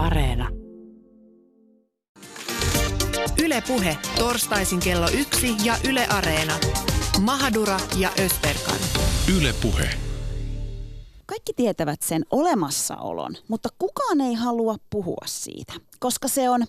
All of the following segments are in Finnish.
Areena. Yle Puhe, torstaisin kello yksi ja Yle Areena. Mahadura ja Ösberkan. Yle Puhe. Kaikki tietävät sen olemassaolon, mutta kukaan ei halua puhua siitä, koska se on,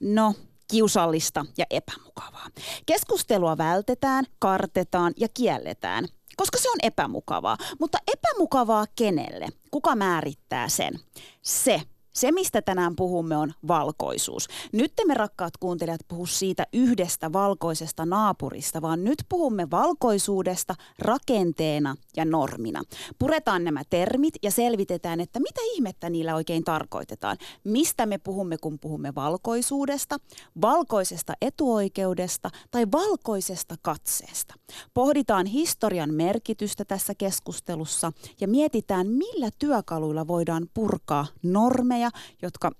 no, kiusallista ja epämukavaa. Keskustelua vältetään, kartetaan ja kielletään, koska se on epämukavaa. Mutta epämukavaa kenelle? Kuka määrittää sen? Se, se, mistä tänään puhumme, on valkoisuus. Nyt me rakkaat kuuntelijat puhu siitä yhdestä valkoisesta naapurista, vaan nyt puhumme valkoisuudesta rakenteena ja normina. Puretaan nämä termit ja selvitetään, että mitä ihmettä niillä oikein tarkoitetaan. Mistä me puhumme, kun puhumme valkoisuudesta, valkoisesta etuoikeudesta tai valkoisesta katseesta. Pohditaan historian merkitystä tässä keskustelussa ja mietitään, millä työkaluilla voidaan purkaa normeja, jotka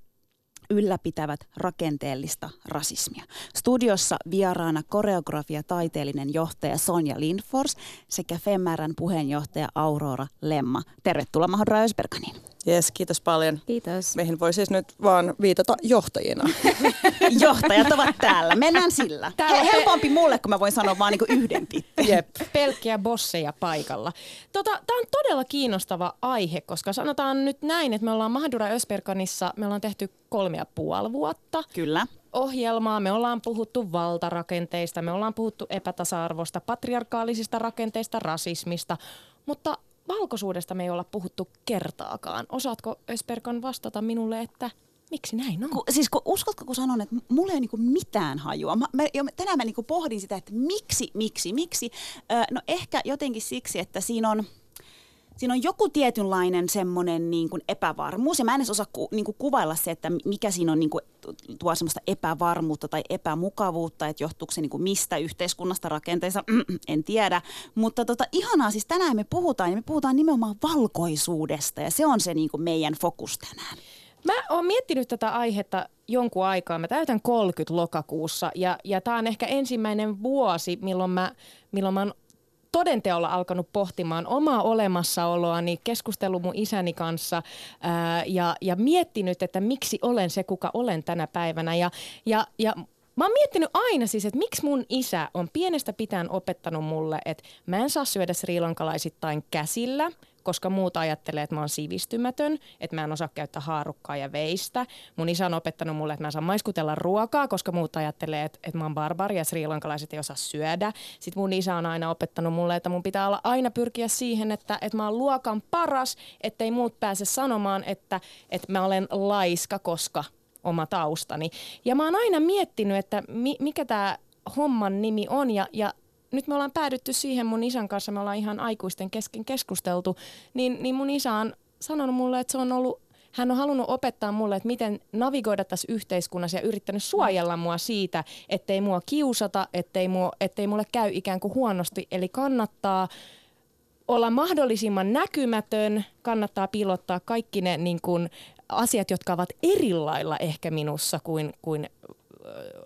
ylläpitävät rakenteellista rasismia. Studiossa vieraana koreografia taiteellinen johtaja Sonja Lindfors sekä Femmärän puheenjohtaja Aurora Lemma. Tervetuloa Mahdra Ösberganiin. Jes, kiitos paljon. Kiitos. Meihin voi siis nyt vaan viitata johtajina. Johtajat ovat täällä. Mennään sillä. Täällä He, helpompi mulle, kun mä voin sanoa vaan niinku yhden tittelin. Jep. Pelkkiä bosseja paikalla. Tota, Tämä on todella kiinnostava aihe, koska sanotaan nyt näin, että me ollaan Mahdura Ösperkanissa, me ollaan tehty kolme ja puoli vuotta Kyllä. ohjelmaa. Me ollaan puhuttu valtarakenteista, me ollaan puhuttu epätasa-arvosta, patriarkaalisista rakenteista, rasismista, mutta valkoisuudesta me ei olla puhuttu kertaakaan. Osaatko Ösperkan vastata minulle, että miksi näin on? Ku, siis kun, uskotko, kun sanon, että mulla ei ole niinku mitään hajua. Mä, mä, tänään mä niinku pohdin sitä, että miksi, miksi, miksi. Ö, no ehkä jotenkin siksi, että siinä on, siinä on joku tietynlainen semmoinen niin kuin epävarmuus. Ja mä en edes osaa ku, niin kuin kuvailla se, että mikä siinä on niin kuin, tuo semmoista epävarmuutta tai epämukavuutta, että johtuuko se niin kuin mistä yhteiskunnasta rakenteista, en tiedä. Mutta tota, ihanaa, siis tänään me puhutaan, ja me puhutaan nimenomaan valkoisuudesta, ja se on se niin kuin meidän fokus tänään. Mä oon miettinyt tätä aihetta jonkun aikaa. Mä täytän 30 lokakuussa ja, ja tämä on ehkä ensimmäinen vuosi, milloin mä, milloin mä oon todenteolla alkanut pohtimaan omaa olemassaoloani, keskustellut mun isäni kanssa ää, ja, ja miettinyt, että miksi olen se, kuka olen tänä päivänä. Ja, ja, ja Mä oon miettinyt aina siis, että miksi mun isä on pienestä pitäen opettanut mulle, että mä en saa syödä srilankalaisittain käsillä, koska muut ajattelee, että mä oon sivistymätön, että mä en osaa käyttää haarukkaa ja veistä. Mun isä on opettanut mulle, että mä en saa maiskutella ruokaa, koska muut ajattelee, että, että mä oon barbari ja srilankalaiset ei osaa syödä. Sitten mun isä on aina opettanut mulle, että mun pitää olla aina pyrkiä siihen, että, että mä oon luokan paras, ettei muut pääse sanomaan, että, että mä olen laiska, koska oma taustani. Ja mä oon aina miettinyt, että mi, mikä tämä homman nimi on ja, ja nyt me ollaan päädytty siihen mun isän kanssa, me ollaan ihan aikuisten kesken keskusteltu, niin, niin mun isä on sanonut mulle, että se on ollut hän on halunnut opettaa mulle, että miten navigoida tässä yhteiskunnassa ja yrittänyt suojella mua siitä, ettei mua kiusata, ettei, mua, ettei mulle käy ikään kuin huonosti. Eli kannattaa olla mahdollisimman näkymätön, kannattaa piilottaa kaikki ne niin kuin, asiat, jotka ovat eri lailla ehkä minussa kuin, kuin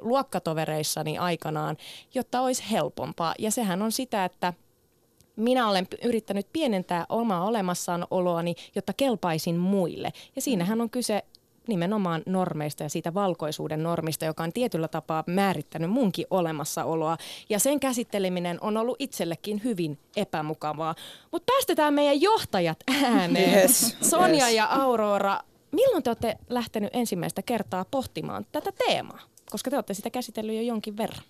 luokkatovereissani aikanaan, jotta olisi helpompaa. Ja sehän on sitä, että minä olen yrittänyt pienentää omaa olemassaoloani, jotta kelpaisin muille. Ja siinähän on kyse nimenomaan normeista ja siitä valkoisuuden normista, joka on tietyllä tapaa määrittänyt munkin olemassaoloa. Ja sen käsitteleminen on ollut itsellekin hyvin epämukavaa. Mutta päästetään meidän johtajat ääneen. Yes, Sonja yes. ja Aurora, milloin te olette lähtenyt ensimmäistä kertaa pohtimaan tätä teemaa? Koska te olette sitä käsitellyt jo jonkin verran.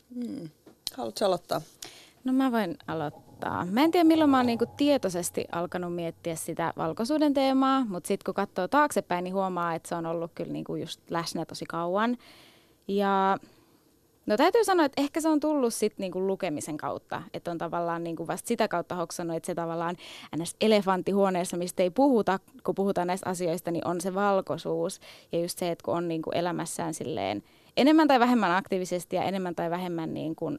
Haluatko aloittaa? No mä voin aloittaa. Mä en tiedä milloin mä oon niinku tietoisesti alkanut miettiä sitä valkoisuuden teemaa, mutta sitten kun katsoo taaksepäin, niin huomaa, että se on ollut kyllä niinku just läsnä tosi kauan. Ja no täytyy sanoa, että ehkä se on tullut sitten niinku lukemisen kautta, että on tavallaan niinku vasta sitä kautta hoksannut, että se tavallaan ns. elefanttihuoneessa, mistä ei puhuta, kun puhutaan näistä asioista, niin on se valkoisuus. Ja just se, että kun on niinku elämässään silleen enemmän tai vähemmän aktiivisesti ja enemmän tai vähemmän niin kuin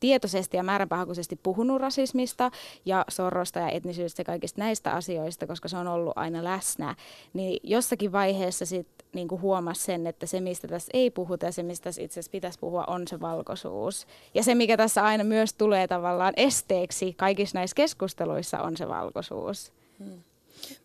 tietoisesti ja määränpahakuisesti puhunut rasismista ja sorrosta ja etnisyydestä ja kaikista näistä asioista, koska se on ollut aina läsnä, niin jossakin vaiheessa sitten niin huomasi sen, että se, mistä tässä ei puhuta ja se, mistä tässä itse asiassa pitäisi puhua, on se valkoisuus. Ja se, mikä tässä aina myös tulee tavallaan esteeksi kaikissa näissä keskusteluissa, on se valkoisuus.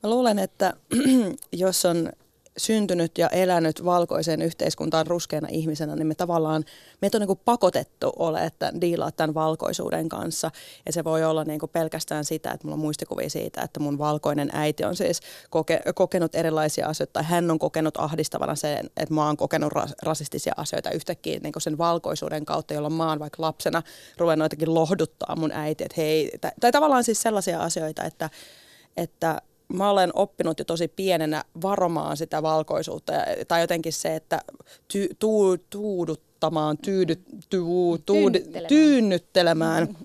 Mä luulen, että jos on syntynyt ja elänyt valkoiseen yhteiskuntaan ruskeana ihmisenä, niin me tavallaan, meitä on niin kuin pakotettu ole, että diilaa tämän valkoisuuden kanssa. Ja se voi olla niin kuin pelkästään sitä, että mulla on muistikuvia siitä, että mun valkoinen äiti on siis koke, kokenut erilaisia asioita, tai hän on kokenut ahdistavana sen, että mä oon kokenut ras, rasistisia asioita yhtäkkiä niin kuin sen valkoisuuden kautta, jolloin mä oon vaikka lapsena ruvennut jotenkin lohduttaa mun äiti, että hei, tai, tai tavallaan siis sellaisia asioita, että, että mä olen oppinut jo tosi pienenä varomaan sitä valkoisuutta. Ja, tai jotenkin se, että ty, tuu, tuuduttamaan, tyydy, tuu, tuud, tyynnyttelemään,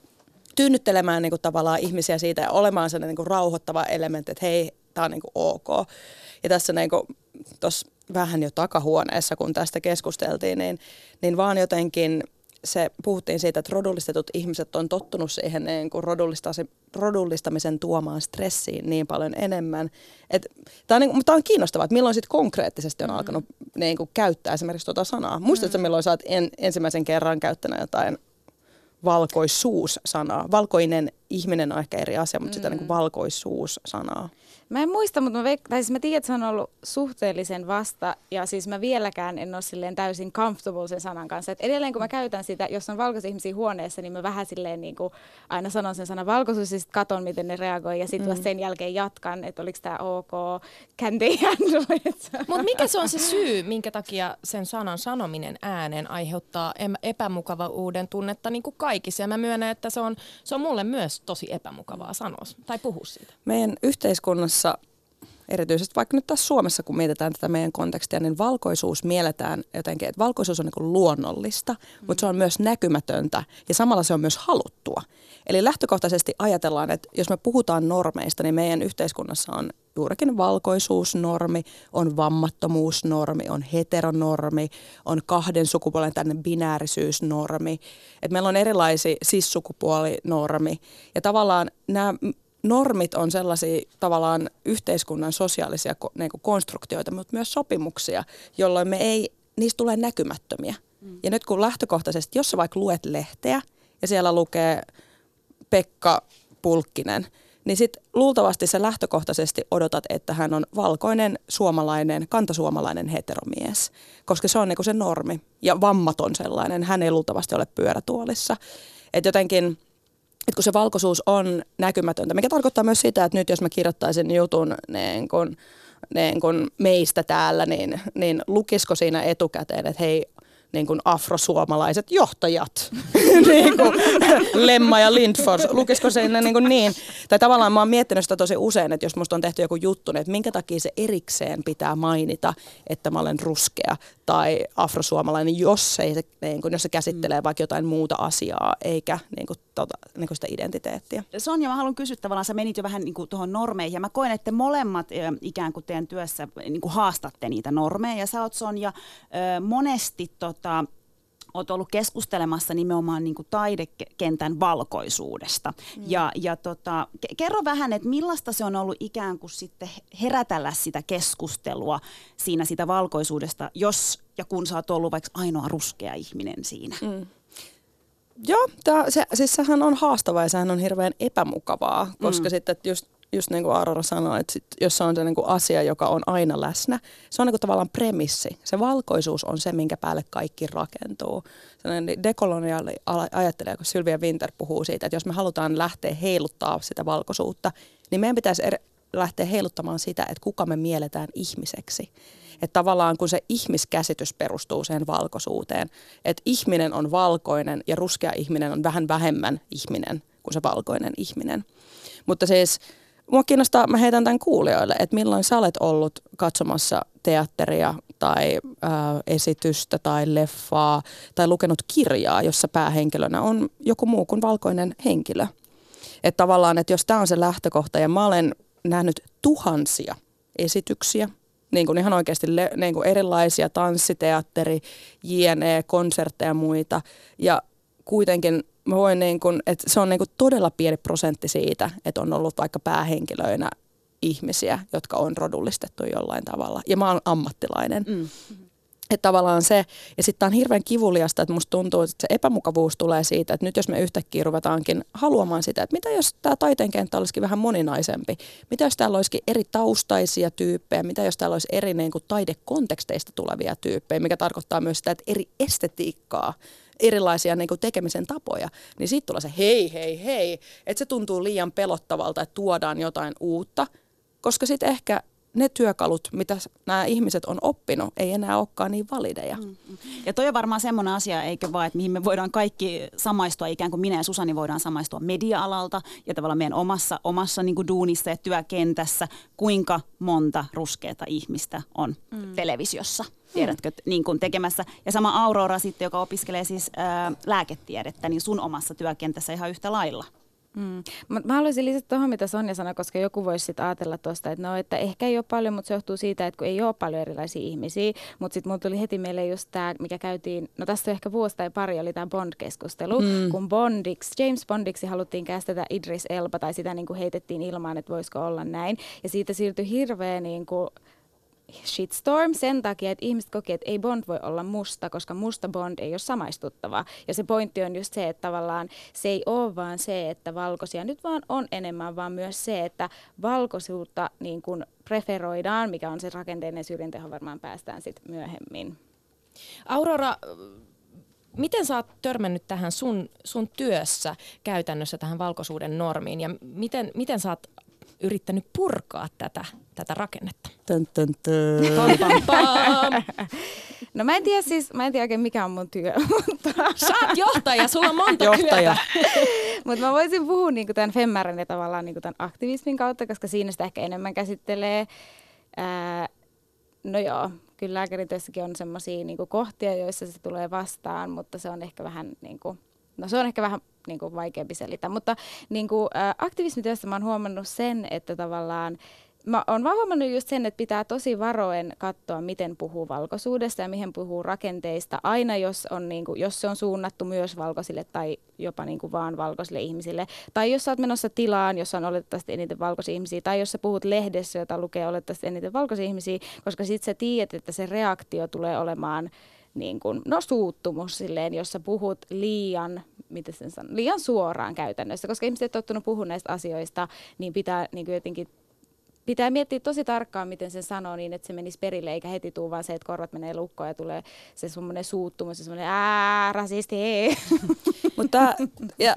tyynnyttelemään niin kuin tavallaan ihmisiä siitä ja olemaan sellainen niin kuin rauhoittava elementti, että hei, tämä on niin kuin ok. Ja tässä niin kuin, tossa vähän jo takahuoneessa, kun tästä keskusteltiin, niin, niin vaan jotenkin – se, puhuttiin siitä, että rodullistetut ihmiset on tottunut siihen niin kuin rodullistamisen tuomaan stressiin niin paljon enemmän. Tämä on, niin, on kiinnostavaa, että milloin sitten konkreettisesti on mm. alkanut niin kuin, käyttää esimerkiksi tuota sanaa. Muistatko, mm. milloin sä oot en, ensimmäisen kerran käyttänyt jotain valkoisuus-sanaa? Valkoinen ihminen on ehkä eri asia, mutta mm. sitä niin kuin valkoisuus-sanaa. Mä en muista, mutta mä, veik- tai siis mä tiedän, että se on ollut suhteellisen vasta, ja siis mä vieläkään en ole silleen täysin comfortable sen sanan kanssa. Et edelleen kun mä käytän sitä, jos on valkoisia ihmisiä huoneessa, niin mä vähän silleen niin kuin aina sanon sen sanan valkoisuus, ja sitten katon, miten ne reagoi, ja sitten mm. sen jälkeen jatkan, että oliko tämä ok, can they handle it? Mutta mikä se on se syy, minkä takia sen sanan sanominen ääneen aiheuttaa epämukavuuden tunnetta niin kuin kaikissa? Ja mä myönnän, että se on, se on mulle myös tosi epämukavaa sanoa tai puhua siitä. Meidän yhteiskunnassa Suomessa, erityisesti vaikka nyt tässä Suomessa, kun mietitään tätä meidän kontekstia, niin valkoisuus mielletään jotenkin, että valkoisuus on niin luonnollista, mm. mutta se on myös näkymätöntä ja samalla se on myös haluttua. Eli lähtökohtaisesti ajatellaan, että jos me puhutaan normeista, niin meidän yhteiskunnassa on juurikin valkoisuusnormi, on vammattomuusnormi, on heteronormi, on kahden sukupuolen tänne binäärisyysnormi. Et meillä on erilaisia sissukupuolinormi. Ja tavallaan nämä normit on sellaisia tavallaan yhteiskunnan sosiaalisia niin kuin konstruktioita, mutta myös sopimuksia, jolloin me ei, niistä tulee näkymättömiä. Mm. Ja nyt kun lähtökohtaisesti, jos sä vaikka luet lehteä ja siellä lukee Pekka Pulkkinen, niin sitten luultavasti sä lähtökohtaisesti odotat, että hän on valkoinen, suomalainen, kantasuomalainen heteromies, koska se on niinku se normi ja vammaton sellainen. Hän ei luultavasti ole pyörätuolissa. Että jotenkin että kun se valkoisuus on näkymätöntä, mikä tarkoittaa myös sitä, että nyt jos mä kirjoittaisin jutun niin kun, niin kun meistä täällä, niin, niin lukisiko siinä etukäteen, että hei, niin kuin afrosuomalaiset johtajat, niin kuin Lemma ja Lindfors, lukisiko se niin, kuin niin? Tai tavallaan mä oon miettinyt sitä tosi usein, että jos musta on tehty joku juttu, niin että minkä takia se erikseen pitää mainita, että mä olen ruskea tai afrosuomalainen, jos se, niin kuin, jos se käsittelee mm. vaikka jotain muuta asiaa, eikä niin kuin, tota, niin kuin sitä identiteettiä. Sonja, mä haluan kysyä tavallaan, sä menit jo vähän niin kuin tuohon normeihin, ja mä koen, että molemmat ikään kuin teidän työssä niin kuin haastatte niitä normeja, ja sä oot Sonja monesti tota, olet ollut keskustelemassa nimenomaan niin kuin taidekentän valkoisuudesta. Mm. Ja, ja tota, kerro vähän, että millaista se on ollut ikään kuin sitten herätellä sitä keskustelua siinä sitä valkoisuudesta, jos ja kun sä oot ollut vaikka ainoa ruskea ihminen siinä. Mm. Joo, tää, se, siis sehän on haastavaa ja sehän on hirveän epämukavaa, koska mm. sitten just just niin kuin Aurora sanoi, että sit, jos se on se niin kuin asia, joka on aina läsnä, se on niin kuin tavallaan premissi. Se valkoisuus on se, minkä päälle kaikki rakentuu. Sellainen dekoloniaali ajattelee, kun Sylvia Winter puhuu siitä, että jos me halutaan lähteä heiluttaa sitä valkoisuutta, niin meidän pitäisi er- lähteä heiluttamaan sitä, että kuka me mielletään ihmiseksi. Että tavallaan kun se ihmiskäsitys perustuu siihen valkoisuuteen, että ihminen on valkoinen ja ruskea ihminen on vähän vähemmän ihminen kuin se valkoinen ihminen. Mutta siis Mua kiinnostaa, mä heitän tämän kuulijoille, että milloin sä olet ollut katsomassa teatteria tai ää, esitystä tai leffaa tai lukenut kirjaa, jossa päähenkilönä on joku muu kuin valkoinen henkilö. Että tavallaan, että jos tämä on se lähtökohta ja mä olen nähnyt tuhansia esityksiä, niin kuin ihan oikeasti le, niin kuin erilaisia tanssiteatteri, JNE, konsertteja ja muita. Ja kuitenkin mä voin niin kuin, että se on niin kuin todella pieni prosentti siitä, että on ollut vaikka päähenkilöinä ihmisiä, jotka on rodullistettu jollain tavalla. Ja mä oon ammattilainen. Mm. Että tavallaan se, ja sitten tämä on hirveän kivuliasta, että musta tuntuu, että se epämukavuus tulee siitä, että nyt jos me yhtäkkiä ruvetaankin haluamaan sitä, että mitä jos tämä taiteen kenttä olisikin vähän moninaisempi, mitä jos täällä olisikin eri taustaisia tyyppejä, mitä jos täällä olisi eri niin kuin taidekonteksteista tulevia tyyppejä, mikä tarkoittaa myös sitä, että eri estetiikkaa erilaisia niin kuin tekemisen tapoja, niin sitten tulee se hei, hei, hei, että se tuntuu liian pelottavalta, että tuodaan jotain uutta, koska sitten ehkä ne työkalut, mitä nämä ihmiset on oppinut, ei enää olekaan niin valideja. Mm, mm. Ja toi on varmaan semmoinen asia, eikö vaan, että mihin me voidaan kaikki samaistua, ikään kuin minä ja Susani voidaan samaistua media-alalta ja tavallaan meidän omassa, omassa niin kuin duunissa ja työkentässä, kuinka monta ruskeata ihmistä on mm. televisiossa. Tiedätkö, niin kuin tekemässä. Ja sama Aurora sitten, joka opiskelee siis ää, lääketiedettä, niin sun omassa työkentässä ihan yhtä lailla. Mm. Mä haluaisin lisätä tuohon, mitä Sonja sanoi, koska joku voisi sitten ajatella tuosta, että no, että ehkä ei ole paljon, mutta se johtuu siitä, että kun ei ole paljon erilaisia ihmisiä. Mutta sitten mulla tuli heti meille just tämä, mikä käytiin, no tästä ehkä vuosi tai pari oli tämä Bond-keskustelu, mm. kun Bondiksi, James Bondiksi haluttiin kästetä Idris Elba, tai sitä niin kuin heitettiin ilmaan, että voisiko olla näin. Ja siitä siirtyi hirveä niin kuin, shitstorm sen takia, että ihmiset kokee, että ei Bond voi olla musta, koska musta Bond ei ole samaistuttava. Ja se pointti on just se, että tavallaan se ei ole vaan se, että valkoisia nyt vaan on enemmän, vaan myös se, että valkoisuutta niin kuin preferoidaan, mikä on se rakenteinen syrjintä, varmaan päästään sitten myöhemmin. Aurora, miten sä oot törmännyt tähän sun, sun työssä käytännössä tähän valkoisuuden normiin ja miten, miten sä oot yrittänyt purkaa tätä, tätä rakennetta? Tön, tön, tön. Pam, pam, pam. No mä en tiedä siis, mä en tiedä oikein mikä on mun työ. Mutta... Sä oot johtaja, sulla on monta Johtaja. Mutta mä voisin puhua niinku tämän Femmärän ja tavallaan niinku tämän aktivismin kautta, koska siinä sitä ehkä enemmän käsittelee. Ää, no joo, kyllä lääkärityössäkin on semmoisia niinku kohtia, joissa se tulee vastaan, mutta se on ehkä vähän niinku, no se on ehkä vähän niin kuin vaikeampi selittää. Mutta niin kuin, ä, aktivismityössä mä oon huomannut sen, että tavallaan mä oon vaan huomannut just sen, että pitää tosi varoen katsoa, miten puhuu valkoisuudesta ja mihin puhuu rakenteista. Aina jos, on, niin kuin, jos se on suunnattu myös valkoisille tai jopa niin kuin vaan valkoisille ihmisille. Tai jos sä oot menossa tilaan, jossa on oletettavasti eniten valkoisia ihmisiä. Tai jos sä puhut lehdessä, jota lukee oletettavasti eniten valkoisia ihmisiä. Koska sit sä tiedät, että se reaktio tulee olemaan niin kuin, no suuttumus silleen, jos sä puhut liian, miten sen sanon, liian suoraan käytännössä, koska ihmiset on tottunut puhumaan näistä asioista, niin pitää niin kuin jotenkin pitää miettiä tosi tarkkaan, miten sen sanoo niin, että se menisi perille, eikä heti tuu vaan se, että korvat menee lukkoon ja tulee se semmoinen suuttumus ja semmoinen ää, rasisti. Mutta ja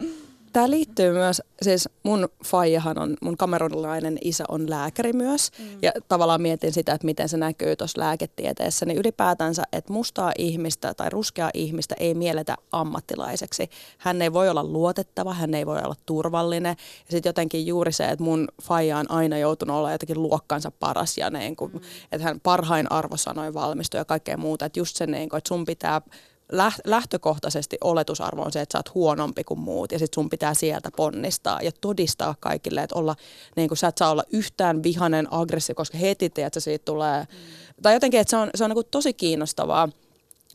Tämä liittyy myös, siis mun faijahan on, mun kamerunilainen isä on lääkäri myös. Mm. Ja tavallaan mietin sitä, että miten se näkyy tuossa lääketieteessä. Niin ylipäätänsä, että mustaa ihmistä tai ruskeaa ihmistä ei mielletä ammattilaiseksi. Hän ei voi olla luotettava, hän ei voi olla turvallinen. Ja sitten jotenkin juuri se, että mun faija on aina joutunut olla jotenkin luokkansa paras ja niin kuin, mm. että hän parhain arvosanoin valmistui ja kaikkea muuta. Että just se, niin kuin, että sun pitää lähtökohtaisesti oletusarvo on se, että sä oot huonompi kuin muut ja sit sun pitää sieltä ponnistaa ja todistaa kaikille, että olla, niin kuin sä et saa olla yhtään vihanen, aggressiivinen, koska heti tiedät, että siitä tulee, mm. tai jotenkin, että se on, se on niin tosi kiinnostavaa,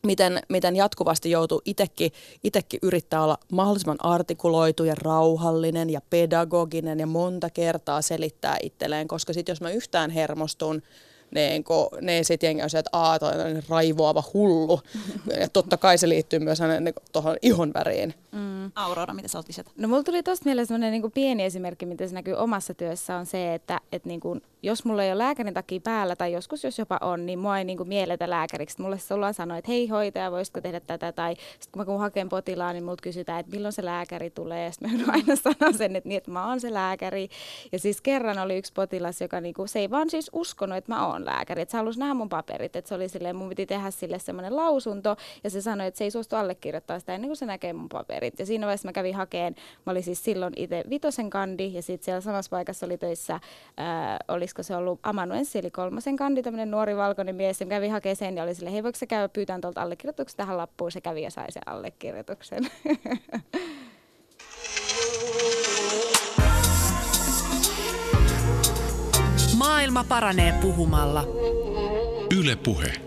miten, miten jatkuvasti joutuu itsekin, itsekin yrittää olla mahdollisimman artikuloitu ja rauhallinen ja pedagoginen ja monta kertaa selittää itselleen, koska sitten jos mä yhtään hermostun, niin kun, niin sit jengi on se, että aah, toi on raivoava hullu. ja totta kai se liittyy myös niin tuohon ihon väriin. Mm. Aurora, mitä sä oot lisätä? No mulla tuli tosta mieleen semmoinen niin pieni esimerkki, miten se näkyy omassa työssä, on se, että et niin kuin, jos mulla ei ole lääkärin takia päällä, tai joskus jos jopa on, niin mua ei niin kuin mielletä lääkäriksi. Mulle se ollaan sanoa, että hei hoitaja, voisitko tehdä tätä, tai sitten kun mä kun haken potilaan, niin multa kysytään, että milloin se lääkäri tulee, ja sitten mä aina sanoa sen, että, niin, että mä oon se lääkäri. Ja siis kerran oli yksi potilas, joka niin kuin, se ei vaan siis uskonut, että mä oon lääkäri, että se halusi nähdä mun paperit, että se oli silleen, mun piti tehdä sille semmoinen lausunto, ja se sanoi, että se ei suostu allekirjoittaa sitä ennen kuin se näkee mun paperit. Ja siinä vaiheessa mä kävin hakeen, mä olin siis silloin itse vitosen kandi, ja sitten siellä samassa paikassa oli töissä, ää, olisiko se ollut amanuenssi, eli kolmosen kandi, tämmöinen nuori valkoinen mies, ja mä kävin hakemaan sen, ja oli sille, hei voiko se käydä pyytään tuolta allekirjoituksen tähän lappuun, se kävi ja sai sen allekirjoituksen. Maailma paranee puhumalla. Yle Puhe.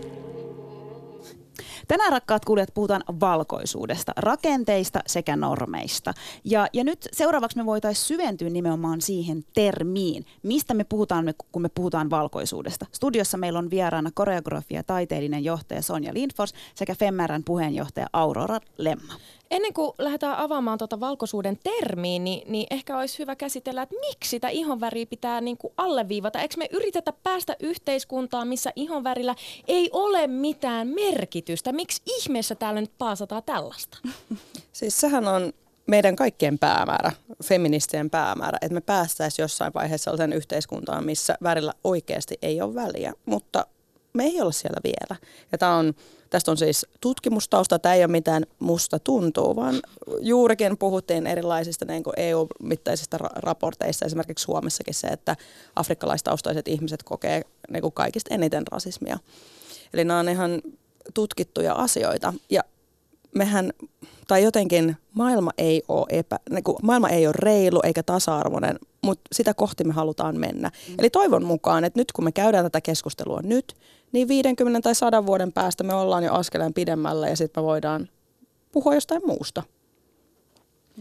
Tänään rakkaat kuulijat puhutaan valkoisuudesta, rakenteista sekä normeista. Ja, ja nyt seuraavaksi me voitaisiin syventyä nimenomaan siihen termiin, mistä me puhutaan, kun me puhutaan valkoisuudesta. Studiossa meillä on vieraana koreografia ja taiteellinen johtaja Sonja Lindfors sekä Femmärän puheenjohtaja Aurora Lemma. Ennen kuin lähdetään avaamaan tuota valkoisuuden termiä, niin, niin ehkä olisi hyvä käsitellä, että miksi sitä ihonväriä pitää niin kuin alleviivata. Eikö me yritetä päästä yhteiskuntaan, missä ihonvärillä ei ole mitään merkitystä? Miksi ihmeessä täällä nyt paasataan tällaista? Siis sehän on meidän kaikkien päämäärä, feministien päämäärä, että me päästäisiin jossain vaiheessa sellaisen yhteiskuntaan, missä värillä oikeasti ei ole väliä, mutta me ei olla siellä vielä. Ja tämä on Tästä on siis tutkimustausta, tämä ei ole mitään musta tuntuu, vaan juurikin puhuttiin erilaisista niin EU-mittaisista ra- raporteista, esimerkiksi Suomessakin se, että afrikkalaistaustaiset ihmiset kokee niin kaikista eniten rasismia. Eli nämä on ihan tutkittuja asioita. Ja mehän, tai jotenkin maailma ei ole, epä, niin kuin, maailma ei ole reilu eikä tasa-arvoinen, mutta sitä kohti me halutaan mennä. Mm. Eli toivon mukaan, että nyt kun me käydään tätä keskustelua nyt, niin 50 tai 100 vuoden päästä me ollaan jo askeleen pidemmällä ja sitten me voidaan puhua jostain muusta.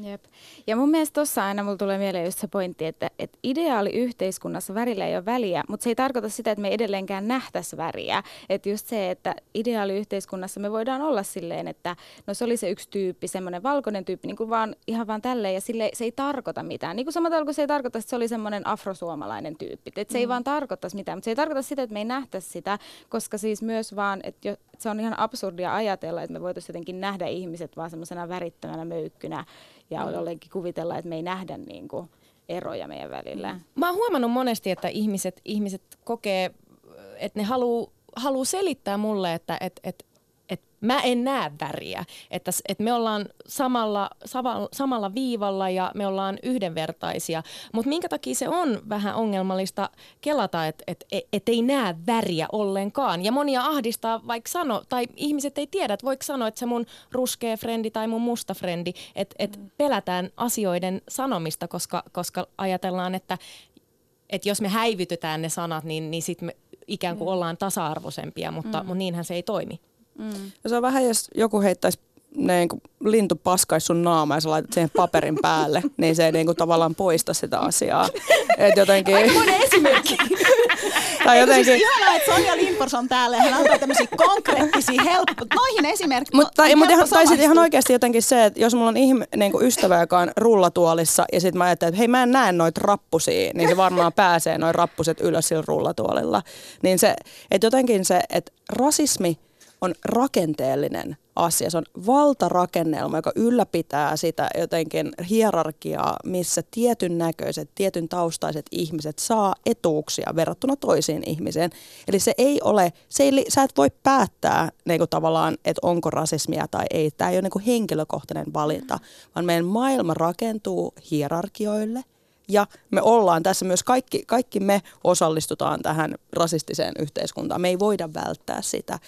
Jep. Ja mun mielestä tuossa aina mulla tulee mieleen just se pointti, että, että ideaali yhteiskunnassa värillä ei ole väliä, mutta se ei tarkoita sitä, että me edelleenkään nähtäisi väriä. Että just se, että ideaali yhteiskunnassa me voidaan olla silleen, että no se oli se yksi tyyppi, semmoinen valkoinen tyyppi, niin kuin vaan, ihan vaan tälleen, ja sille se ei tarkoita mitään. Niin kuin samalla kuin se ei tarkoita, että se oli semmoinen afrosuomalainen tyyppi. Että se mm. ei vaan tarkoittaisi mitään, mutta se ei tarkoita sitä, että me ei nähtäisi sitä, koska siis myös vaan, että jo, se on ihan absurdia ajatella, että me voitaisiin jotenkin nähdä ihmiset vaan semmoisena värittömänä möykkynä ja mm. jollekin kuvitella, että me ei nähdä niin kuin eroja meidän välillä. Mm. Mä oon huomannut monesti, että ihmiset, ihmiset kokee, että ne haluaa haluu selittää mulle, että et, et, mä en näe väriä. Että, että me ollaan samalla, samalla, samalla viivalla ja me ollaan yhdenvertaisia. Mutta minkä takia se on vähän ongelmallista kelata, että et, et, et ei näe väriä ollenkaan. Ja monia ahdistaa vaikka sano, tai ihmiset ei tiedä, että voiko sanoa, että se mun ruskea frendi tai mun musta frendi, että et mm. pelätään asioiden sanomista, koska, koska ajatellaan, että et jos me häivytetään ne sanat, niin, niin sitten me ikään kuin mm. ollaan tasa-arvoisempia, mutta, mm. mutta niinhän se ei toimi. Mm. Ja se on vähän, jos joku heittäisi niin kuin lintu paskaisi sun naama ja sä laitat sen paperin päälle, niin se ei niin kuin tavallaan poista sitä asiaa. Et jotenkin... Aikamoinen esimerkki. tai jotenkin... Siis ihanaa, että Sonja Limpors on täällä ja hän antaa tämmöisiä konkreettisia helppo... Noihin esimerkkeihin. Mut, tai, mut ihan, tai sitten ihan oikeasti jotenkin se, että jos mulla on ihme, niin kuin ystävä, joka on rullatuolissa ja sitten mä ajattelen, että hei mä en näe noita rappusia, niin se varmaan pääsee noin rappuset ylös sillä rullatuolilla. Niin se, että jotenkin se, että rasismi – on rakenteellinen asia. Se on valtarakennelma, joka ylläpitää sitä jotenkin hierarkiaa, missä tietyn näköiset, tietyn taustaiset ihmiset saa etuuksia verrattuna toisiin ihmiseen. Eli se ei ole, se ei, sä et voi päättää niin kuin tavallaan, että onko rasismia tai ei. Tämä ei ole niin kuin henkilökohtainen valinta, vaan meidän maailma rakentuu hierarkioille – ja me ollaan tässä myös, kaikki, kaikki me osallistutaan tähän rasistiseen yhteiskuntaan. Me ei voida välttää sitä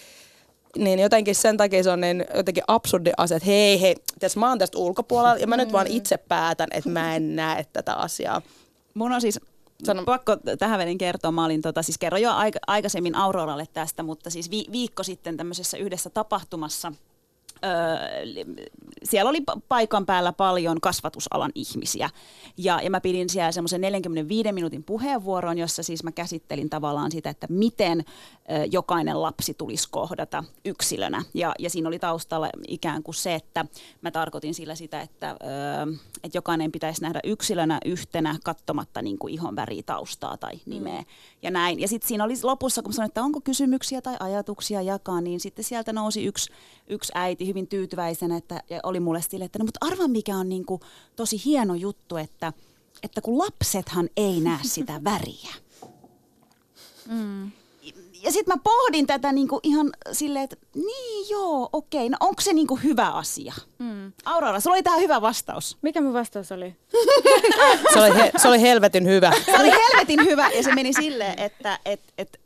niin jotenkin sen takia se on niin jotenkin absurdi asia, että hei hei, tässä mä oon tästä ulkopuolella ja mä mm. nyt vaan itse päätän, että mä en näe tätä asiaa. Mun on siis Sano. Pakko tähän välin kertoa. Mä olin, tota, siis kerroin jo aika, aikaisemmin Auroralle tästä, mutta siis vi, viikko sitten tämmöisessä yhdessä tapahtumassa – siellä oli paikan päällä paljon kasvatusalan ihmisiä. Ja, ja mä pidin siellä semmoisen 45 minuutin puheenvuoron, jossa siis mä käsittelin tavallaan sitä, että miten jokainen lapsi tulisi kohdata yksilönä. Ja, ja siinä oli taustalla ikään kuin se, että mä tarkoitin sillä sitä, että, että jokainen pitäisi nähdä yksilönä yhtenä katsomatta niin kuin ihon väriä, taustaa tai nimeä. Mm. Ja näin. Ja sitten siinä oli lopussa, kun sanoin, että onko kysymyksiä tai ajatuksia jakaa, niin sitten sieltä nousi yksi, yksi äiti hyvin tyytyväisenä, että ja oli mulle sille, että no mutta arva mikä on niin kuin tosi hieno juttu, että, että kun lapsethan ei näe sitä väriä. Mm. Ja sitten mä pohdin tätä niinku ihan silleen, että niin joo, okei, no onko se niinku hyvä asia? Mm. Aurora, sulla oli tähän hyvä vastaus. Mikä mun vastaus oli? se, oli he, se oli helvetin hyvä. Se oli helvetin hyvä ja se meni silleen, että et, et,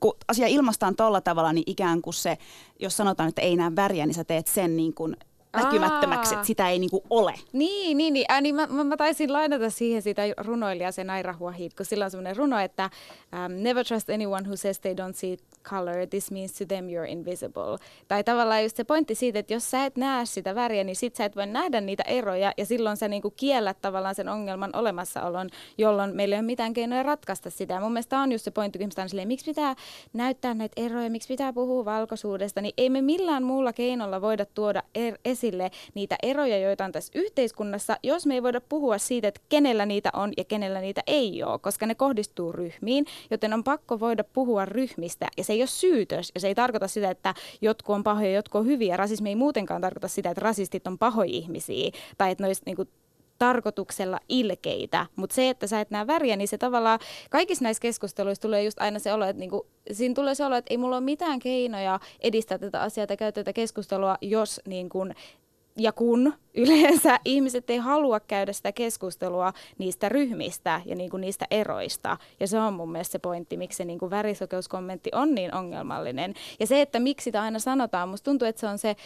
kun asia ilmastaan tolla tavalla, niin ikään kuin se, jos sanotaan, että ei näe väriä, niin sä teet sen niin kuin näkymättömäksi, että sitä ei niinku ole. Niin, niin, niin. Äh, niin mä, mä, mä, taisin lainata siihen sitä runoilija sen Aira Huahid, kun sillä on semmoinen runo, että um, never trust anyone who says they don't see color, this means to them you're invisible. Tai tavallaan just se pointti siitä, että jos sä et näe sitä väriä, niin sit sä et voi nähdä niitä eroja ja silloin sä niinku kiellät tavallaan sen ongelman olemassaolon, jolloin meillä ei ole mitään keinoja ratkaista sitä. Mun mielestä on just se pointti, kun on silleen, miksi pitää näyttää näitä eroja, miksi pitää puhua valkoisuudesta, niin ei me millään muulla keinolla voida tuoda er- esille niitä eroja, joita on tässä yhteiskunnassa, jos me ei voida puhua siitä, että kenellä niitä on ja kenellä niitä ei ole, koska ne kohdistuu ryhmiin, joten on pakko voida puhua ryhmistä ja se ei ole syytös ja se ei tarkoita sitä, että jotkut on pahoja ja jotkut on hyviä. Rasismi ei muutenkaan tarkoita sitä, että rasistit on pahoja ihmisiä tai että ne olisi niin kuin tarkoituksella ilkeitä, mutta se, että sä et näe väriä, niin se tavallaan, kaikissa näissä keskusteluissa tulee just aina se olo, että niinku, siinä tulee se olo, että ei mulla ole mitään keinoja edistää tätä asiaa tai käyttää tätä keskustelua, jos niin kun ja kun yleensä ihmiset ei halua käydä sitä keskustelua niistä ryhmistä ja niin kuin niistä eroista. Ja se on mun mielestä se pointti, miksi se niin kuin värisokeuskommentti on niin ongelmallinen. Ja se, että miksi sitä aina sanotaan, musta tuntuu, että se on se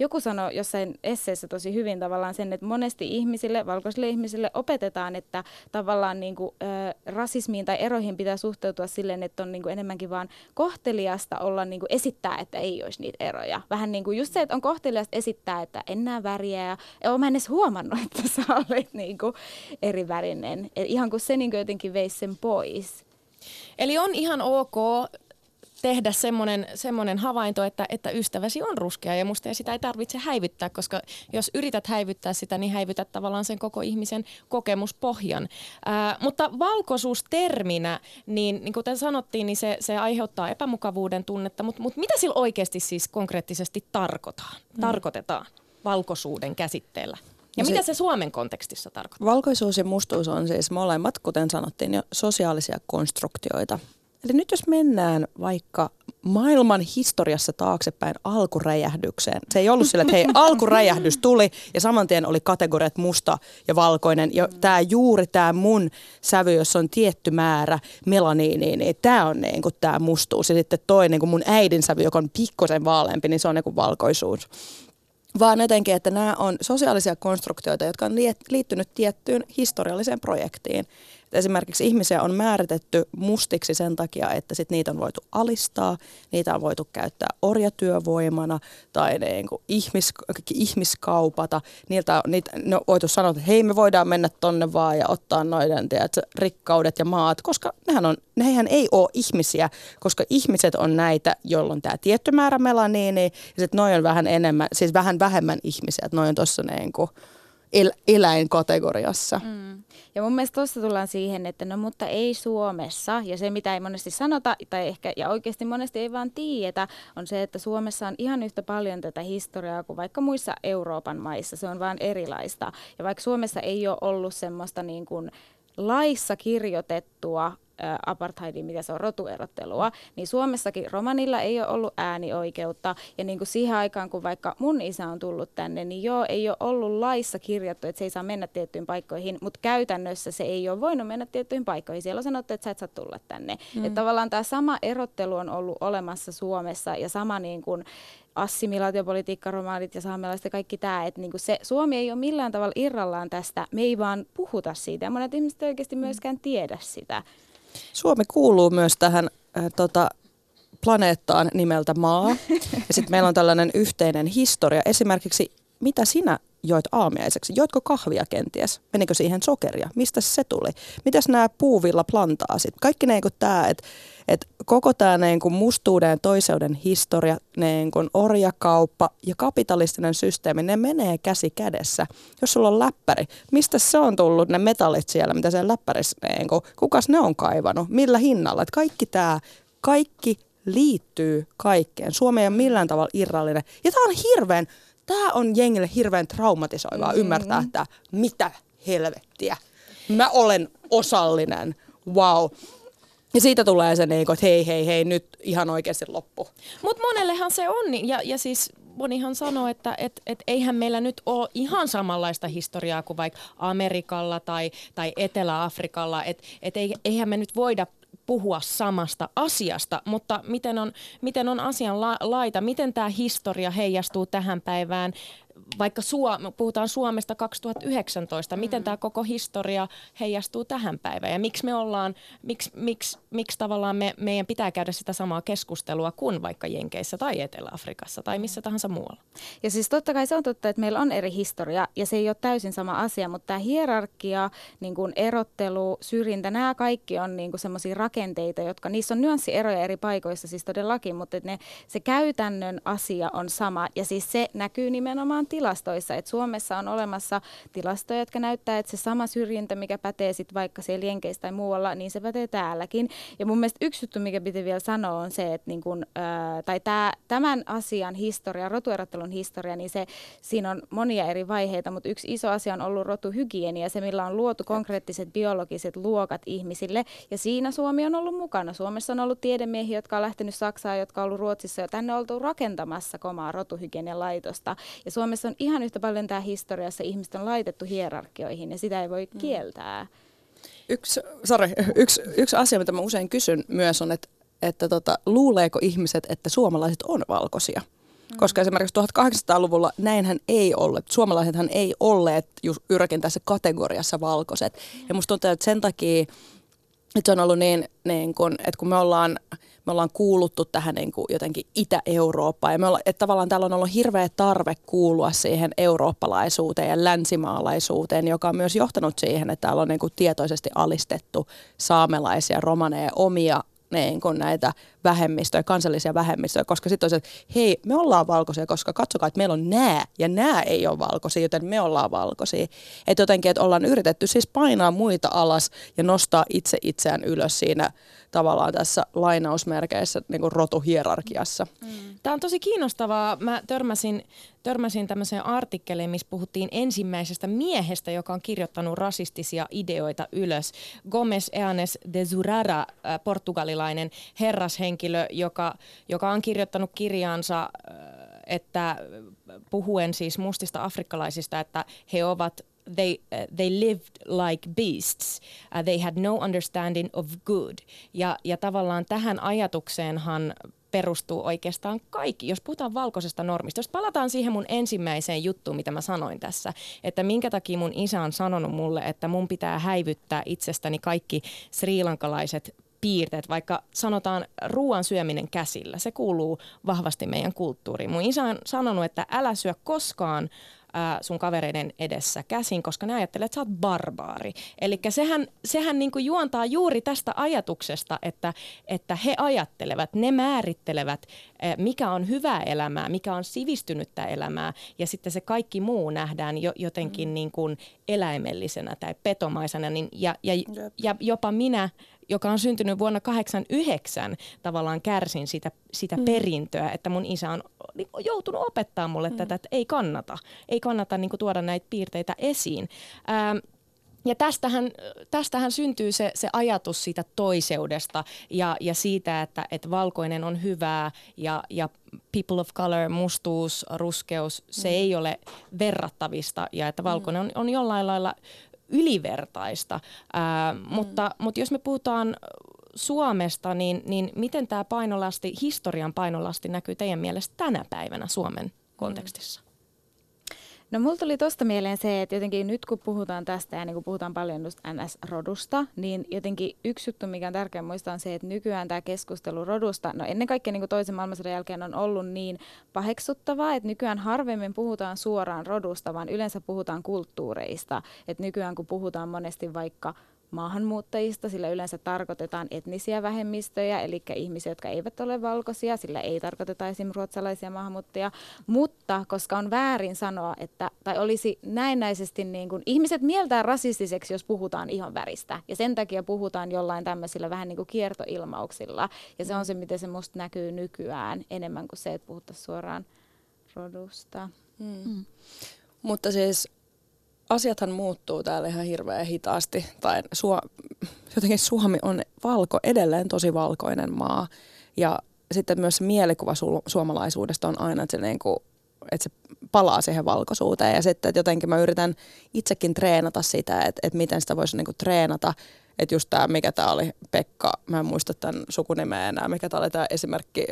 joku sanoi jossain esseessä tosi hyvin tavallaan sen, että monesti ihmisille, valkoisille ihmisille opetetaan, että tavallaan niin kuin, ä, rasismiin tai eroihin pitää suhteutua silleen, että on niin kuin enemmänkin vaan kohteliasta olla niin kuin esittää, että ei olisi niitä eroja. Vähän niin kuin just se, että on kohteliasta esittää, että en näe väriä ja olen edes huomannut, että sä olet niin kuin eri värinen. Et ihan kuin se niin kuin jotenkin veisi sen pois. Eli on ihan ok tehdä semmoinen, semmoinen havainto, että, että ystäväsi on ruskea ja musta ja sitä ei tarvitse häivyttää, koska jos yrität häivyttää sitä, niin häivytät tavallaan sen koko ihmisen kokemuspohjan. Ää, mutta valkoisuus terminä, niin, niin kuten sanottiin, niin se, se aiheuttaa epämukavuuden tunnetta, mutta, mutta mitä sillä oikeasti siis konkreettisesti tarkoitaan, mm. tarkoitetaan valkoisuuden käsitteellä? Ja no se, mitä se Suomen kontekstissa tarkoittaa? Valkoisuus ja mustuus on siis molemmat, kuten sanottiin, jo sosiaalisia konstruktioita. Eli nyt jos mennään vaikka maailman historiassa taaksepäin alkuräjähdykseen. Se ei ollut sillä, että hei, alkuräjähdys tuli ja saman tien oli kategoriat musta ja valkoinen. Ja mm. tämä juuri tämä mun sävy, jossa on tietty määrä melaniiniä, niin tämä on niin kuin tämä mustuus. Ja sitten toi niin kuin mun äidin sävy, joka on pikkosen vaaleampi, niin se on niin kuin valkoisuus vaan jotenkin, että nämä on sosiaalisia konstruktioita, jotka on liittynyt tiettyyn historialliseen projektiin. Esimerkiksi ihmisiä on määritetty mustiksi sen takia, että sit niitä on voitu alistaa, niitä on voitu käyttää orjatyövoimana tai niin kuin ihmis, ihmiskaupata. Niiltä on, niitä, ne on voitu sanoa, että hei me voidaan mennä tonne vaan ja ottaa noiden tiedät, rikkaudet ja maat, koska nehän, on, nehän ei ole ihmisiä, koska ihmiset on näitä, joilla on tämä tietty määrä melaniini ja sitten noin on vähän enemmän, siis vähän vähemmän ihmisiä, että noin on tuossa niin kuin el- eläinkategoriassa. Mm. Ja mun mielestä tuossa tullaan siihen, että no mutta ei Suomessa, ja se mitä ei monesti sanota, tai ehkä ja oikeasti monesti ei vaan tiedetä, on se, että Suomessa on ihan yhtä paljon tätä historiaa kuin vaikka muissa Euroopan maissa. Se on vaan erilaista. Ja vaikka Suomessa ei ole ollut semmoista niin kuin laissa kirjoitettua apartheidin, mitä se on rotuerottelua, niin Suomessakin romanilla ei ole ollut äänioikeutta. Ja niin kuin siihen aikaan, kun vaikka mun isä on tullut tänne, niin joo, ei ole ollut laissa kirjattu, että se ei saa mennä tiettyihin paikkoihin, mutta käytännössä se ei ole voinut mennä tiettyihin paikkoihin. Siellä on sanottu, että sä et saa tulla tänne. Mm. Että tavallaan tämä sama erottelu on ollut olemassa Suomessa ja sama niin kuin, assimilaatiopolitiikka, romaanit ja saamelaiset ja kaikki tämä, että niinku se, Suomi ei ole millään tavalla irrallaan tästä, me ei vaan puhuta siitä ja monet ihmiset oikeasti mm. myöskään tiedä sitä. Suomi kuuluu myös tähän äh, tota, planeettaan nimeltä Maa. Ja sitten meillä on tällainen yhteinen historia. Esimerkiksi, mitä sinä joit aamiaiseksi? Joitko kahvia kenties? Menikö siihen sokeria? Mistä se tuli? Mitäs nämä puuvilla plantaasit? Kaikki niin kuin tämä, että et koko tämä niin kuin mustuuden ja toiseuden historia, niin kuin orjakauppa ja kapitalistinen systeemi, ne menee käsi kädessä. Jos sulla on läppäri, mistä se on tullut ne metallit siellä, mitä siellä läppärissä, niin kuin, kukas ne on kaivannut, millä hinnalla? Et kaikki tämä, kaikki liittyy kaikkeen. Suomi ei ole millään tavalla irrallinen. Ja tämä on hirveän tämä on jengille hirveän traumatisoivaa mm-hmm. ymmärtää, että mitä helvettiä. Mä olen osallinen. Wow. Ja siitä tulee se, niin että hei, hei, hei, nyt ihan oikeasti loppu. Mutta monellehan se on, ja, ja siis monihan sanoo, että et, et eihän meillä nyt ole ihan samanlaista historiaa kuin vaikka Amerikalla tai, tai Etelä-Afrikalla, että et eihän me nyt voida puhua samasta asiasta, mutta miten on, miten on asian la- laita, miten tämä historia heijastuu tähän päivään vaikka Suom- puhutaan Suomesta 2019, mm. miten tämä koko historia heijastuu tähän päivään ja miksi me ollaan, miksi, miksi, miksi tavallaan me, meidän pitää käydä sitä samaa keskustelua kuin vaikka Jenkeissä tai Etelä-Afrikassa tai missä tahansa muualla. Ja siis totta kai se on totta, että meillä on eri historia ja se ei ole täysin sama asia, mutta tämä hierarkia, niin kuin erottelu, syrjintä, nämä kaikki on niin semmoisia rakenteita, jotka niissä on nyanssieroja eri paikoissa siis todellakin, mutta ne, se käytännön asia on sama ja siis se näkyy nimenomaan tilastoissa, että Suomessa on olemassa tilastoja, jotka näyttää, että se sama syrjintä, mikä pätee sitten vaikka siellä Jenkeissä tai muualla, niin se pätee täälläkin. Ja mun mielestä yksi juttu, mikä piti vielä sanoa, on se, että niin kun, ää, tai tää, tämän asian historia, rotuerottelun historia, niin se, siinä on monia eri vaiheita, mutta yksi iso asia on ollut rotuhygienia, se millä on luotu konkreettiset biologiset luokat ihmisille, ja siinä Suomi on ollut mukana. Suomessa on ollut tiedemiehiä, jotka on lähtenyt Saksaan, jotka on ollut Ruotsissa, ja tänne on oltu rakentamassa komaa rotuhygienian laitosta. Ja Suomessa on ihan yhtä paljon tämä historiassa, ihmiset on laitettu hierarkioihin, ja sitä ei voi mm. kieltää. Yksi, sorry, yksi, yksi asia, mitä mä usein kysyn myös on, että, että tota, luuleeko ihmiset, että suomalaiset on valkoisia? Mm. Koska esimerkiksi 1800-luvulla näinhän ei ollut. Suomalaisethan ei olleet just yrkin tässä kategoriassa valkoiset. Mm. Ja musta tuntuu, että sen takia, että se on ollut niin, niin kun, että kun me ollaan me ollaan kuuluttu tähän niin kuin jotenkin Itä-Eurooppaan. Ja me olla, että tavallaan täällä on ollut hirveä tarve kuulua siihen eurooppalaisuuteen ja länsimaalaisuuteen, joka on myös johtanut siihen, että täällä on niin kuin tietoisesti alistettu saamelaisia, romaneja, omia niin kuin näitä vähemmistöjä, kansallisia vähemmistöjä, koska sitten on se, että hei, me ollaan valkoisia, koska katsokaa, että meillä on nää ja nää ei ole valkoisia, joten me ollaan valkoisia. Että jotenkin, että ollaan yritetty siis painaa muita alas ja nostaa itse itseään ylös siinä tavallaan tässä lainausmerkeissä niin kuin rotuhierarkiassa. Mm. Tämä on tosi kiinnostavaa. Mä törmäsin, törmäsin tämmöiseen artikkeliin, missä puhuttiin ensimmäisestä miehestä, joka on kirjoittanut rasistisia ideoita ylös. Gomez Eanes de Zurara, äh, portugalilainen herrashenkilö, joka, joka on kirjoittanut kirjaansa äh, että puhuen siis mustista afrikkalaisista, että he ovat they uh, they lived like beasts. Uh, they had no understanding of good. Ja, ja tavallaan tähän ajatukseenhan perustuu oikeastaan kaikki. Jos puhutaan valkoisesta normista, jos palataan siihen mun ensimmäiseen juttuun, mitä mä sanoin tässä, että minkä takia mun isä on sanonut mulle, että mun pitää häivyttää itsestäni kaikki sriilankalaiset piirteet, vaikka sanotaan ruoan syöminen käsillä, se kuuluu vahvasti meidän kulttuuriin. Mun isä on sanonut, että älä syö koskaan ää, sun kavereiden edessä käsin, koska ne ajattelee, että sä oot barbaari. Eli sehän, sehän niinku juontaa juuri tästä ajatuksesta, että, että he ajattelevat, ne määrittelevät, ää, mikä on hyvää elämää, mikä on sivistynyttä elämää, ja sitten se kaikki muu nähdään jo, jotenkin mm. niin kuin eläimellisenä tai petomaisena, niin, ja, ja, ja jopa minä joka on syntynyt vuonna 89, tavallaan kärsin sitä, sitä mm. perintöä, että mun isä on niin joutunut opettaa mulle mm. tätä, että ei kannata, ei kannata niin kuin, tuoda näitä piirteitä esiin. Ähm, ja tästähän, tästähän syntyy se, se ajatus siitä toiseudesta ja, ja siitä, että, että valkoinen on hyvää ja, ja people of color, mustuus, ruskeus, se mm. ei ole verrattavista ja että valkoinen on, on jollain lailla ylivertaista. Ää, mm. mutta, mutta jos me puhutaan Suomesta, niin, niin miten tämä painolasti, historian painolasti näkyy teidän mielestä tänä päivänä Suomen kontekstissa? No mulla tuli tuosta mieleen se, että jotenkin nyt kun puhutaan tästä ja niin kun puhutaan paljon NS-rodusta, niin jotenkin yksi juttu, mikä on tärkeä muistaa on se, että nykyään tämä keskustelu rodusta, no ennen kaikkea niin toisen maailmansodan jälkeen on ollut niin paheksuttavaa, että nykyään harvemmin puhutaan suoraan rodusta, vaan yleensä puhutaan kulttuureista. Että nykyään kun puhutaan monesti vaikka maahanmuuttajista, sillä yleensä tarkoitetaan etnisiä vähemmistöjä, eli ihmisiä, jotka eivät ole valkoisia, sillä ei tarkoiteta esimerkiksi ruotsalaisia maahanmuuttajia, mutta koska on väärin sanoa, että, tai olisi näennäisesti niin kuin, ihmiset mieltää rasistiseksi, jos puhutaan ihan väristä, ja sen takia puhutaan jollain tämmöisillä vähän niin kuin kiertoilmauksilla, ja se on se, miten se musta näkyy nykyään enemmän kuin se, että puhuttaisiin suoraan rodusta. Mm. Mm. Mutta siis asiathan muuttuu täällä ihan hirveän hitaasti. Tai Suo- jotenkin Suomi on valko, edelleen tosi valkoinen maa. Ja sitten myös mielikuva su- suomalaisuudesta on aina, että se, niin kuin, että se palaa siihen valkoisuuteen. Ja sitten että jotenkin mä yritän itsekin treenata sitä, että, että miten sitä voisi niin kuin treenata. Että just tämä, mikä tämä oli, Pekka, mä en muista tämän sukunimeä enää, mikä tämä oli tämä esimerkki.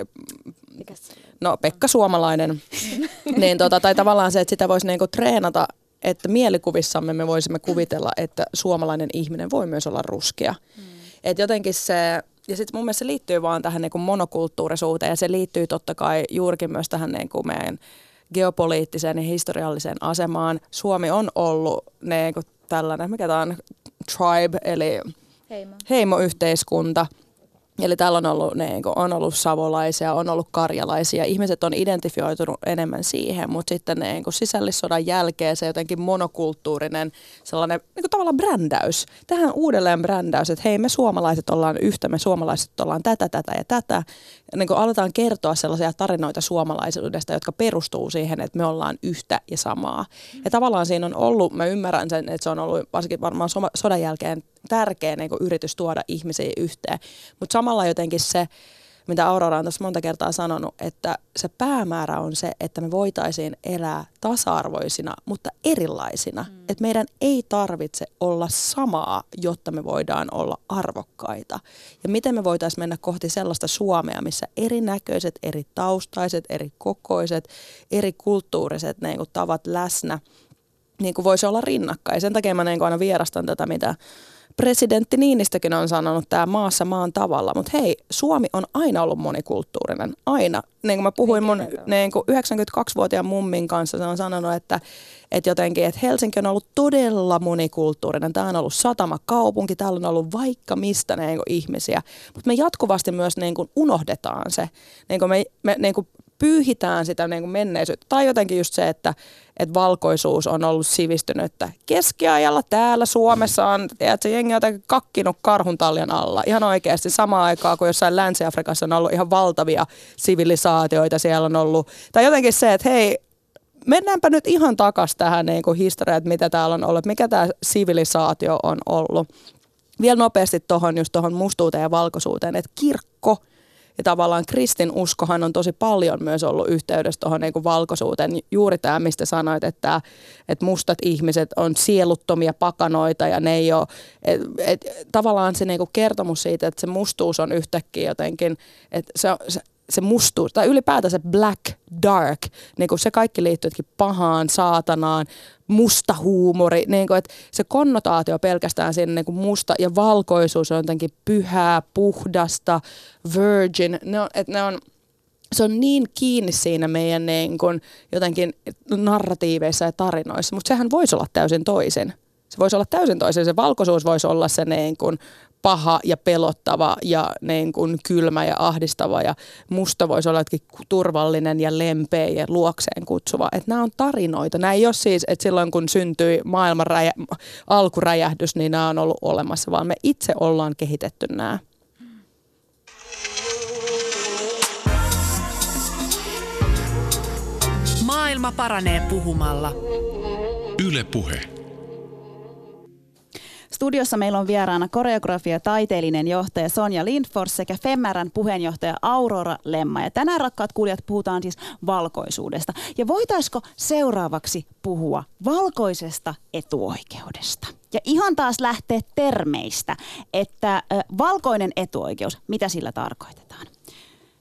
Mikä se oli? no Pekka Suomalainen, niin tota, tai tavallaan se, että sitä voisi niinku treenata, että mielikuvissamme me voisimme kuvitella, että suomalainen ihminen voi myös olla ruskea. Mm. Et jotenkin se, ja sitten mun mielestä se liittyy vaan tähän niinku monokulttuurisuuteen ja se liittyy totta kai juurikin myös tähän niinku meidän geopoliittiseen ja historialliseen asemaan. Suomi on ollut niinku tällainen, mikä tämä on, tribe, eli Heimo. heimoyhteiskunta. Eli täällä on ollut, niin kuin, on ollut savolaisia, on ollut karjalaisia. Ihmiset on identifioitunut enemmän siihen, mutta sitten niin kuin sisällissodan jälkeen se jotenkin monokulttuurinen sellainen niin kuin tavallaan brändäys. Tähän uudelleen brändäys, että hei me suomalaiset ollaan yhtä, me suomalaiset ollaan tätä, tätä ja tätä. Ja niin kuin aletaan kertoa sellaisia tarinoita suomalaisuudesta, jotka perustuu siihen, että me ollaan yhtä ja samaa. Ja tavallaan siinä on ollut, mä ymmärrän sen, että se on ollut varsinkin varmaan sodan jälkeen tärkeä niin kuin yritys tuoda ihmisiä yhteen. Mutta samalla jotenkin se, mitä Aurora on tässä monta kertaa sanonut, että se päämäärä on se, että me voitaisiin elää tasa-arvoisina, mutta erilaisina. Mm. Että meidän ei tarvitse olla samaa, jotta me voidaan olla arvokkaita. Ja miten me voitaisiin mennä kohti sellaista Suomea, missä erinäköiset, eri taustaiset, eri kokoiset, eri kulttuuriset niin kuin, tavat läsnä niin kuin voisi olla rinnakkain. Sen takia mä niin kuin aina vierastan tätä, mitä presidentti Niinistökin on sanonut tämä maassa maan tavalla, mutta hei, Suomi on aina ollut monikulttuurinen, aina. Niin kuin mä puhuin mun niin kuin 92-vuotiaan mummin kanssa, se on sanonut, että, että jotenkin, että Helsinki on ollut todella monikulttuurinen. Tämä on ollut satamakaupunki, täällä on ollut vaikka mistä niin kuin ihmisiä, mutta me jatkuvasti myös niin kuin unohdetaan se. Niin kuin me me niin kuin pyyhitään sitä niin kuin menneisyyttä. Tai jotenkin just se, että, että valkoisuus on ollut sivistynyttä. Keskiajalla täällä Suomessa on, tiedätkö, jengi on jotenkin kakkinut karhuntaljan alla. Ihan oikeasti samaan aikaan, kun jossain Länsi-Afrikassa on ollut ihan valtavia sivilisaatioita. Siellä on ollut, tai jotenkin se, että hei, mennäänpä nyt ihan takas tähän niin kuin historiaan, että mitä täällä on ollut, mikä tämä sivilisaatio on ollut. Vielä nopeasti tuohon just tuohon mustuuteen ja valkoisuuteen, että kirkko – ja tavallaan kristinuskohan on tosi paljon myös ollut yhteydessä tuohon niin valkoisuuteen. Juuri tämä, mistä sanoit, että, että mustat ihmiset on sieluttomia pakanoita ja ne ei ole, et, et, tavallaan se niin kertomus siitä, että se mustuus on yhtäkkiä jotenkin, että se, se se mustuus, tai ylipäätään se black, dark, niin kuin se kaikki liittyy pahaan, saatanaan, musta huumori, niin kuin, että se konnotaatio pelkästään siinä niin kuin musta ja valkoisuus on jotenkin pyhää, puhdasta, virgin, ne on, että ne on, se on niin kiinni siinä meidän niin kuin, jotenkin narratiiveissa ja tarinoissa, mutta sehän voisi olla täysin toisin. Se voisi olla täysin toisin. Se valkoisuus voisi olla se niin kuin, paha ja pelottava ja niin kuin kylmä ja ahdistava ja musta voisi olla turvallinen ja lempeä ja luokseen kutsuva. Että nämä on tarinoita. Nämä ei ole siis, että silloin kun syntyi maailman räjä, alkuräjähdys, niin nämä on ollut olemassa, vaan me itse ollaan kehitetty nämä. Maailma paranee puhumalla. Yle Puhe. Studiossa meillä on vieraana koreografia taiteellinen johtaja Sonja Lindfors sekä Femmärän puheenjohtaja Aurora Lemma. Ja tänään rakkaat kuulijat puhutaan siis valkoisuudesta. Ja voitaisiko seuraavaksi puhua valkoisesta etuoikeudesta? Ja ihan taas lähtee termeistä, että valkoinen etuoikeus, mitä sillä tarkoitetaan?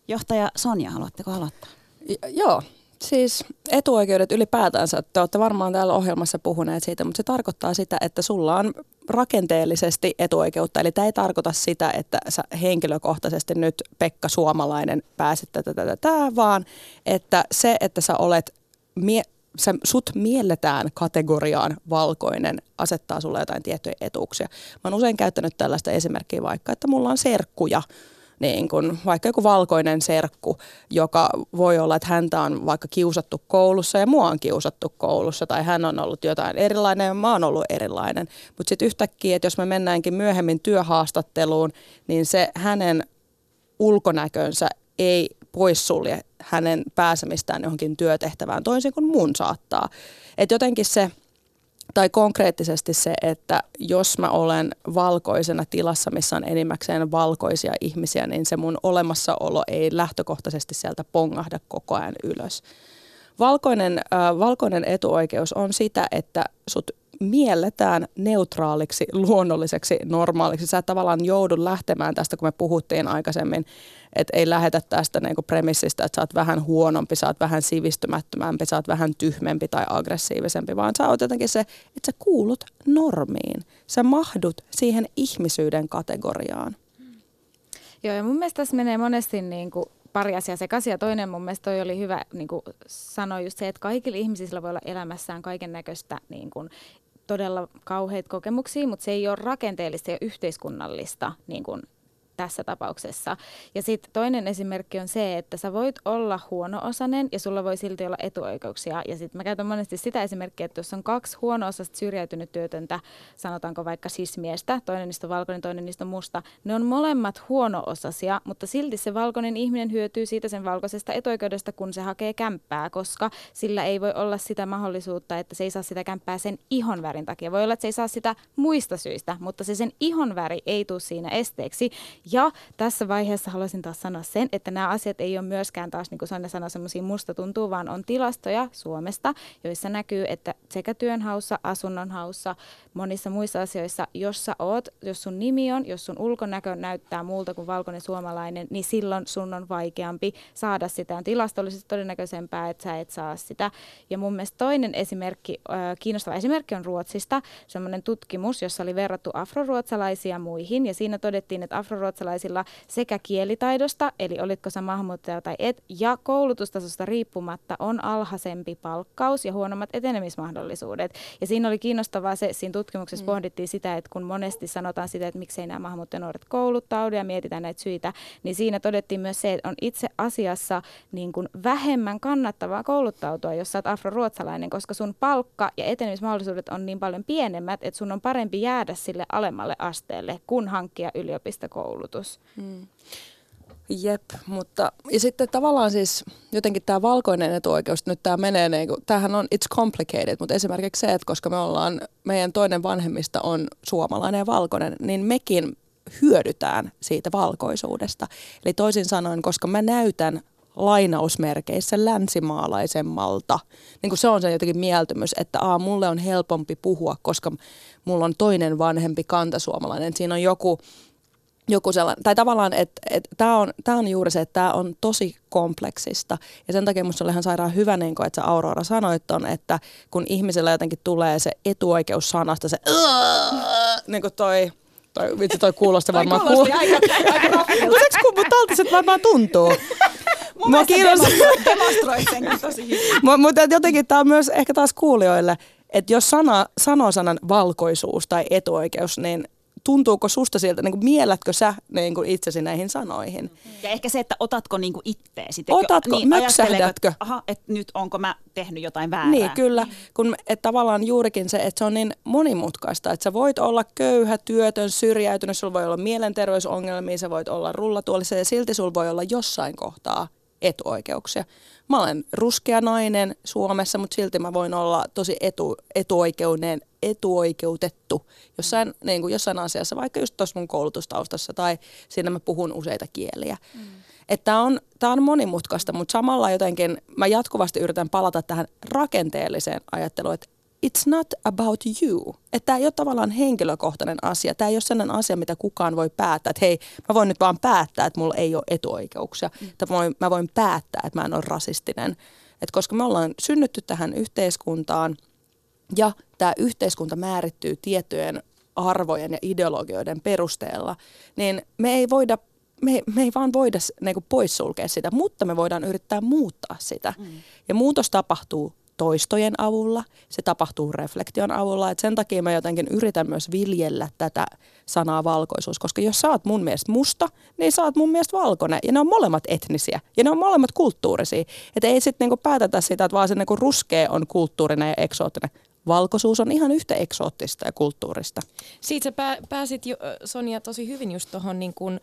Johtaja Sonja, haluatteko aloittaa? J- joo, Siis etuoikeudet ylipäätänsä, te olette varmaan täällä ohjelmassa puhuneet siitä, mutta se tarkoittaa sitä, että sulla on rakenteellisesti etuoikeutta. Eli tämä ei tarkoita sitä, että sä henkilökohtaisesti nyt Pekka Suomalainen pääset tätä, tätä, tätä, vaan että se, että sä olet mie- sä, sut mielletään kategoriaan valkoinen, asettaa sulle jotain tiettyjä etuuksia. Mä oon usein käyttänyt tällaista esimerkkiä vaikka, että mulla on serkkuja, niin kuin vaikka joku valkoinen serkku, joka voi olla, että häntä on vaikka kiusattu koulussa ja mua on kiusattu koulussa tai hän on ollut jotain erilainen ja mä oon ollut erilainen. Mutta sitten yhtäkkiä, että jos me mennäänkin myöhemmin työhaastatteluun, niin se hänen ulkonäkönsä ei poissulje hänen pääsemistään johonkin työtehtävään toisin kuin mun saattaa. Että jotenkin se tai konkreettisesti se, että jos mä olen valkoisena tilassa, missä on enimmäkseen valkoisia ihmisiä, niin se mun olemassaolo ei lähtökohtaisesti sieltä pongahda koko ajan ylös. valkoinen, äh, valkoinen etuoikeus on sitä, että sut mielletään neutraaliksi, luonnolliseksi, normaaliksi. Sä tavallaan joudu lähtemään tästä, kun me puhuttiin aikaisemmin, että ei lähetä tästä niinku premissistä, että sä oot vähän huonompi, sä oot vähän sivistymättömämpi, sä oot vähän tyhmempi tai aggressiivisempi, vaan sä oot jotenkin se, että sä kuulut normiin. Sä mahdut siihen ihmisyyden kategoriaan. Joo, ja mun mielestä tässä menee monesti niin kuin pari asiaa sekaisin. Ja toinen mun mielestä toi oli hyvä niin kuin sanoa just se, että kaikilla ihmisillä voi olla elämässään kaiken näköistä niin kuin, todella kauheita kokemuksia, mutta se ei ole rakenteellista ja yhteiskunnallista niin kuin tässä tapauksessa. Ja sitten toinen esimerkki on se, että sä voit olla huono-osainen ja sulla voi silti olla etuoikeuksia. Ja sitten mä käytän monesti sitä esimerkkiä, että jos on kaksi huono-osasta syrjäytynyt työtöntä, sanotaanko vaikka sismiestä, toinen niistä on valkoinen, toinen niistä on musta, ne on molemmat huono-osasia, mutta silti se valkoinen ihminen hyötyy siitä sen valkoisesta etuoikeudesta, kun se hakee kämppää, koska sillä ei voi olla sitä mahdollisuutta, että se ei saa sitä kämppää sen ihonvärin takia. Voi olla, että se ei saa sitä muista syistä, mutta se sen ihonväri ei tule siinä esteeksi. Ja tässä vaiheessa haluaisin taas sanoa sen, että nämä asiat ei ole myöskään taas, niin kuin Sonja sanoi, semmoisia musta tuntuu, vaan on tilastoja Suomesta, joissa näkyy, että sekä työnhaussa, asunnonhaussa, monissa muissa asioissa, jos sä oot, jos sun nimi on, jos sun ulkonäkö näyttää muulta kuin valkoinen suomalainen, niin silloin sun on vaikeampi saada sitä. On tilastollisesti todennäköisempää, että sä et saa sitä. Ja mun mielestä toinen esimerkki, kiinnostava esimerkki on Ruotsista, semmoinen tutkimus, jossa oli verrattu afroruotsalaisia muihin, ja siinä todettiin, että afroruotsalaisilla sekä kielitaidosta, eli olitko sä maahanmuuttaja tai et, ja koulutustasosta riippumatta on alhaisempi palkkaus ja huonommat etenemismahdollisuudet. Ja siinä oli kiinnostavaa se, siinä tutkimuksessa mm. pohdittiin sitä, että kun monesti sanotaan sitä, että miksei nämä maahanmuuttajanuoret kouluttaudu ja mietitään näitä syitä, niin siinä todettiin myös se, että on itse asiassa niin kuin vähemmän kannattavaa kouluttautua, jos sä oot afroruotsalainen, koska sun palkka ja etenemismahdollisuudet on niin paljon pienemmät, että sun on parempi jäädä sille alemmalle asteelle, kun hankkia yliopistokoulutus. Mm. Jep, mutta ja sitten tavallaan siis jotenkin tämä valkoinen etuoikeus, nyt tämä menee, niin kuin, tämähän on, it's complicated, mutta esimerkiksi se, että koska me ollaan, meidän toinen vanhemmista on suomalainen ja valkoinen, niin mekin hyödytään siitä valkoisuudesta. Eli toisin sanoen, koska mä näytän lainausmerkeissä länsimaalaisemmalta. Niin kuin se on se jotenkin mieltymys, että aa, mulle on helpompi puhua, koska mulla on toinen vanhempi kantasuomalainen. Siinä on joku, joku sellainen, tai tavallaan, että et, tämä on, tää on juuri se, että tämä on tosi kompleksista. Ja sen takia minusta oli ihan sairaan hyvä, niin kuin, että sä Aurora sanoit on, että kun ihmisellä jotenkin tulee se etuoikeus sanasta, se niin kuin toi, toi, vitsi toi kuulosti varmaan kuulosti aika, aika Mutta kun se varmaan tuntuu? Mun Mua kiinnostaa. Demonstroit sen tosi hyvin. Mutta jotenkin tämä on myös ehkä taas kuulijoille, että jos sana, sanoo sanan valkoisuus tai etuoikeus, niin tuntuuko susta sieltä, niin kuin, miellätkö sä niin kuin itsesi näihin sanoihin? Ja ehkä se, että otatko niin kuin itteesi. Otatko, niin, möksähdätkö? Että, aha, että nyt onko mä tehnyt jotain väärää. Niin, kyllä. Kun, että tavallaan juurikin se, että se on niin monimutkaista, että sä voit olla köyhä, työtön, syrjäytynyt, sulla voi olla mielenterveysongelmia, sä voit olla rullatuolissa ja silti sulla voi olla jossain kohtaa etuoikeuksia. Mä olen ruskea nainen Suomessa, mutta silti mä voin olla tosi etu, etuoikeuden, etuoikeutettu jossain, niin kuin jossain asiassa, vaikka just tuossa mun koulutustaustassa tai siinä mä puhun useita kieliä. Mm. Että on, tämä on monimutkaista, mutta samalla jotenkin mä jatkuvasti yritän palata tähän rakenteelliseen ajatteluun, että it's not about you. Että tämä ei ole tavallaan henkilökohtainen asia. Tämä ei ole sellainen asia, mitä kukaan voi päättää. Että hei, mä voin nyt vaan päättää, että mulla ei ole etuoikeuksia. Mm. Että mä voin, mä voin päättää, että mä en ole rasistinen. Että koska me ollaan synnytty tähän yhteiskuntaan ja tämä yhteiskunta määrittyy tiettyjen arvojen ja ideologioiden perusteella, niin me ei voida me, me ei vaan voida niin poissulkea sitä, mutta me voidaan yrittää muuttaa sitä. Mm. Ja muutos tapahtuu toistojen avulla, se tapahtuu reflektion avulla. Et sen takia mä jotenkin yritän myös viljellä tätä sanaa valkoisuus, koska jos sä oot mun mielestä musta, niin sä oot mun mielestä valkoinen. Ja ne on molemmat etnisiä ja ne on molemmat kulttuurisia. Että ei sitten niinku päätetä sitä, että vaan se niinku ruskea on kulttuurinen ja eksoottinen. Valkoisuus on ihan yhtä eksoottista ja kulttuurista. Siitä sä pääsit jo, Sonja tosi hyvin just tuohon niin kun